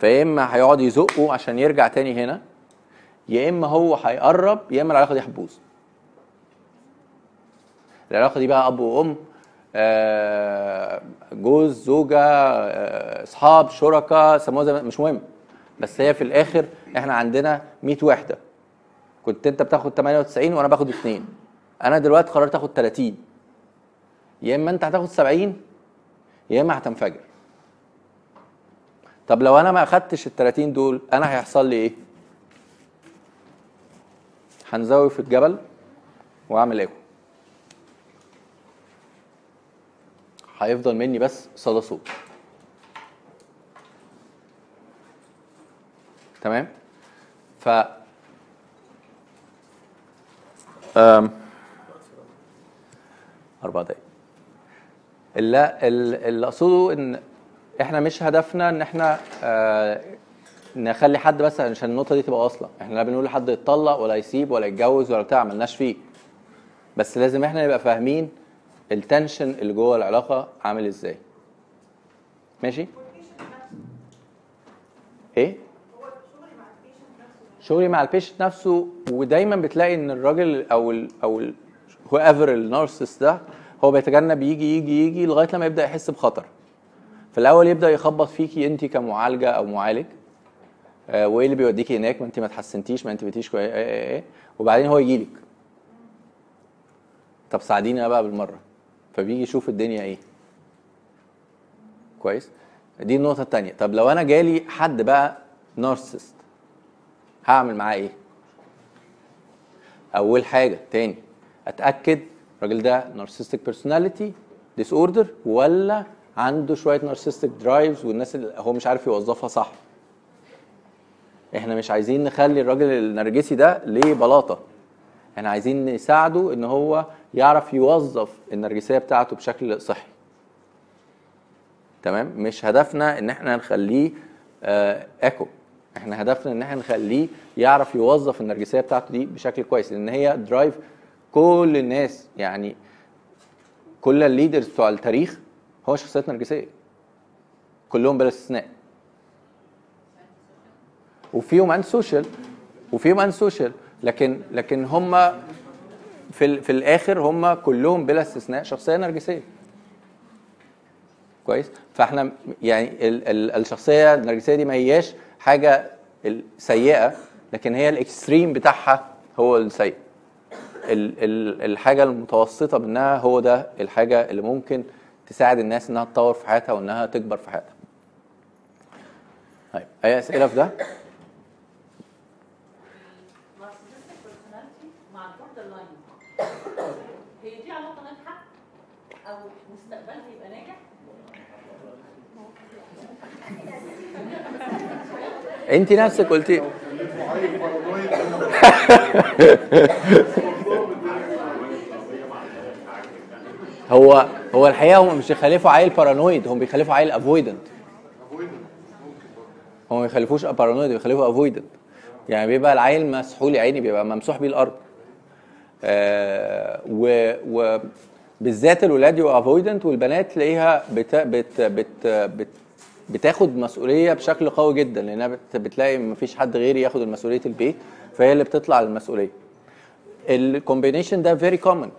فيا إما هيقعد يزقه عشان يرجع تاني هنا يا إما هو هيقرب يا إما العلاقة دي هتبوظ. العلاقة دي بقى أب وأم آه، جوز زوجة آه، أصحاب شركاء سموها زي مش مهم. بس هي في الآخر إحنا عندنا 100 وحدة. كنت أنت بتاخد 98 وأنا باخد 2 أنا دلوقتي قررت آخد 30 يا إما أنت هتاخد 70 يا إما هتنفجر. طب لو أنا ما أخدتش ال 30 دول أنا هيحصل لي إيه؟ هنزوي في الجبل وأعمل ايكو هيفضل مني بس صدى صوت. تمام؟ ف أم. أربع دقايق. اللي, اللي أقصده إن إحنا مش هدفنا إن إحنا آه نخلي حد بس عشان النقطة دي تبقى واصلة، إحنا لا بنقول لحد يتطلق ولا يسيب ولا يتجوز ولا بتاع ملناش فيه. بس لازم إحنا نبقى فاهمين ال tension اللي جوه العلاقة عامل إزاي. ماشي؟ إيه؟ شغلي مع ال patient نفسه ودايما بتلاقي إن الراجل أو ال أو هو ايفر النارسست ده هو بيتجنب يجي يجي يجي لغاية لما يبدأ يحس بخطر. في الأول يبدأ يخبط فيكي انت كمعالجة أو معالج آه وإيه اللي بيوديكي هناك؟ ما انت ما اتحسنتيش ما انت بقيتيش كويس إيه إيه إيه وبعدين هو يجي لك. طب ساعديني بقى بالمرة. فبيجي يشوف الدنيا إيه. كويس؟ دي النقطة الثانية طب لو أنا جالي حد بقى نارسست هعمل معاه إيه؟ أول حاجة. تاني أتأكد الراجل ده narcissistic personality disorder ولا عنده شوية narcissistic drives والناس اللي هو مش عارف يوظفها صح. إحنا مش عايزين نخلي الراجل النرجسي ده ليه بلاطة. إحنا عايزين نساعده إن هو يعرف يوظف النرجسية بتاعته بشكل صحي. تمام؟ مش هدفنا إن إحنا نخليه آه إحنا هدفنا إن إحنا نخليه يعرف يوظف النرجسية بتاعته دي بشكل كويس لأن هي drive كل الناس يعني كل ال leaders بتوع التاريخ هو شخصيات نرجسيه كلهم بلا استثناء. وفيهم antisocial وفيهم unsocial لكن لكن هم في في الآخر هم كلهم بلا استثناء شخصيه نرجسيه كويس؟ فاحنا يعني ال ال الشخصية النرجسيه دي ما هياش حاجة سيئة لكن هي ال extreme بتاعها هو السيء. ال ال الحاجة المتوسطة منها هو ده الحاجة اللي ممكن تساعد الناس إنها تطور في حياتها وإنها تكبر في حياتها. طيب أي أسئلة في ده؟ narcissistic personality مع ال borderline هي دي علاقه ناجحه أو مستقبلها يبقى ناجح انت نفسك قلتي هو هو الحقيقة هم مش بيخلفوا عيل paranoid هم بيخلفوا عيل avoidant هم ما بيخلفوش paranoid بيخلفوا avoidant يعني بيبقى العيل مسحول يا عيني بيبقى ممسوح بيه الأرض. آه و و بالذات الولاد يبقوا avoidant والبنات تلاقيها بت بت بت بت بتاخد مسؤولية بشكل قوي جدا لأنها بت بتلاقي مفيش حد غيري ياخد مسؤوليه البيت فهي اللي بتطلع المسؤولية. ال combination ده very common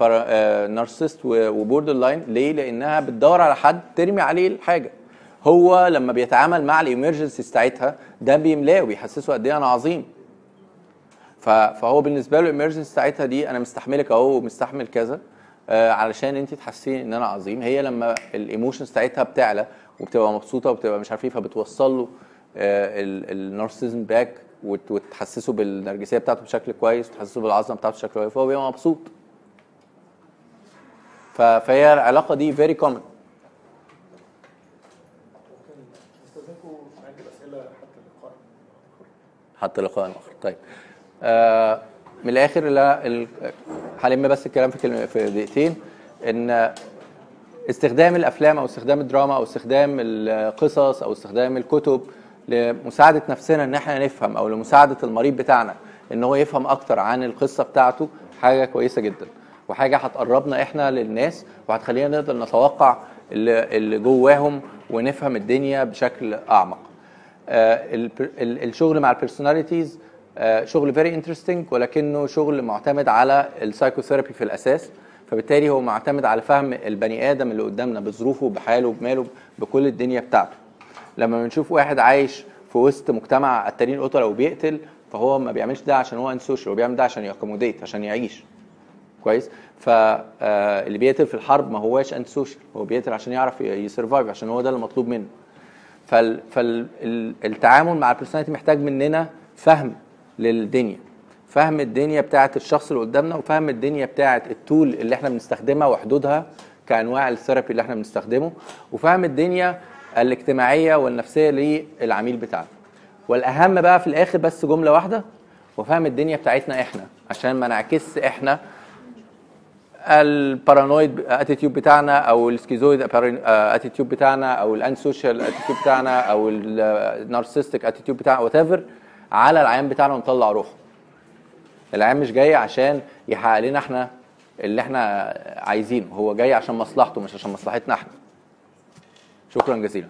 narcissist و borderline ليه؟ لأنها بتدور على حد ترمي عليه الحاجة. هو لما بيتعامل مع ال emergency بتاعتها ده بيملاه وبيحسسه قد إيه أنا عظيم. فهو بالنسبة له ال emergency بتاعتها دي أنا مستحملك أهو ومستحمل كذا آه علشان أنت تحسيني إن أنا عظيم. هي لما ال emotions بتاعتها بتعلى وبتبقى مبسوطة وبتبقى مش عارف إيه فبتوصل له ال narcissism back وتحسسه بالنرجسية بتاعته بشكل كويس وتحسسه بالعظمة بتاعته بشكل كويس فهو بيبقى مبسوط. فهي العلاقة دي very common حتى لقاء آخر. طيب. آه من الآخر لا هلم بس الكلام في كلمة في دقيقتين. إن استخدام الأفلام أو استخدام الدراما أو استخدام القصص أو استخدام الكتب لمساعدة نفسنا إن إحنا نفهم أو لمساعدة المريض بتاعنا إن هو يفهم أكتر عن القصة بتاعته حاجة كويسة جدا. وحاجة هتقربنا إحنا للناس وهتخلينا نقدر نتوقع اللي جواهم ونفهم الدنيا بشكل أعمق. آه، ال- ال- الشغل مع ال personalities شغل very interesting ولكنه شغل معتمد على ال psychotherapy في الأساس. فبالتالي هو معتمد على فهم البني آدم اللي قدامنا بظروفه بحاله بماله بكل الدنيا بتاعته. لما بنشوف واحد عايش في وسط مجتمع قتالين قتله وبيقتل فهو ما بيعملش ده عشان هو antisocial هو بيعمل ده عشان ي accommodate عشان يعيش. كويس. فاللي بيقتل في الحرب ما هواش antisocial هو بيقتل عشان يعرف ي survive عشان هو ده اللي مطلوب منه. فالتعامل مع ال personality محتاج مننا فهم للدنيا. فهم الدنيا بتاعت الشخص اللي قدامنا وفهم الدنيا بتاعت ال tool اللي إحنا بنستخدمها وحدودها كأنواع ال therapy اللي إحنا بنستخدمه وفهم الدنيا الاجتماعية والنفسية للعميل بتاعنا. والأهم بقى في الآخر بس جملة واحدة وفهم الدنيا بتاعتنا إحنا. عشان ما نعكس إحنا ال paranoid attitude بتاعنا أو ال schizoid attitude بتاعنا أو ال antisocial attitude بتاعنا أو ال narcissistic attitude بتاعنا أوت على العيان بتاعنا ونطلع روحه. العيان مش جاي عشان يحقق لنا إحنا اللي إحنا عايزينه هو جاي عشان مصلحته مش عشان مصلحتنا إحنا. شكرا جزيلا.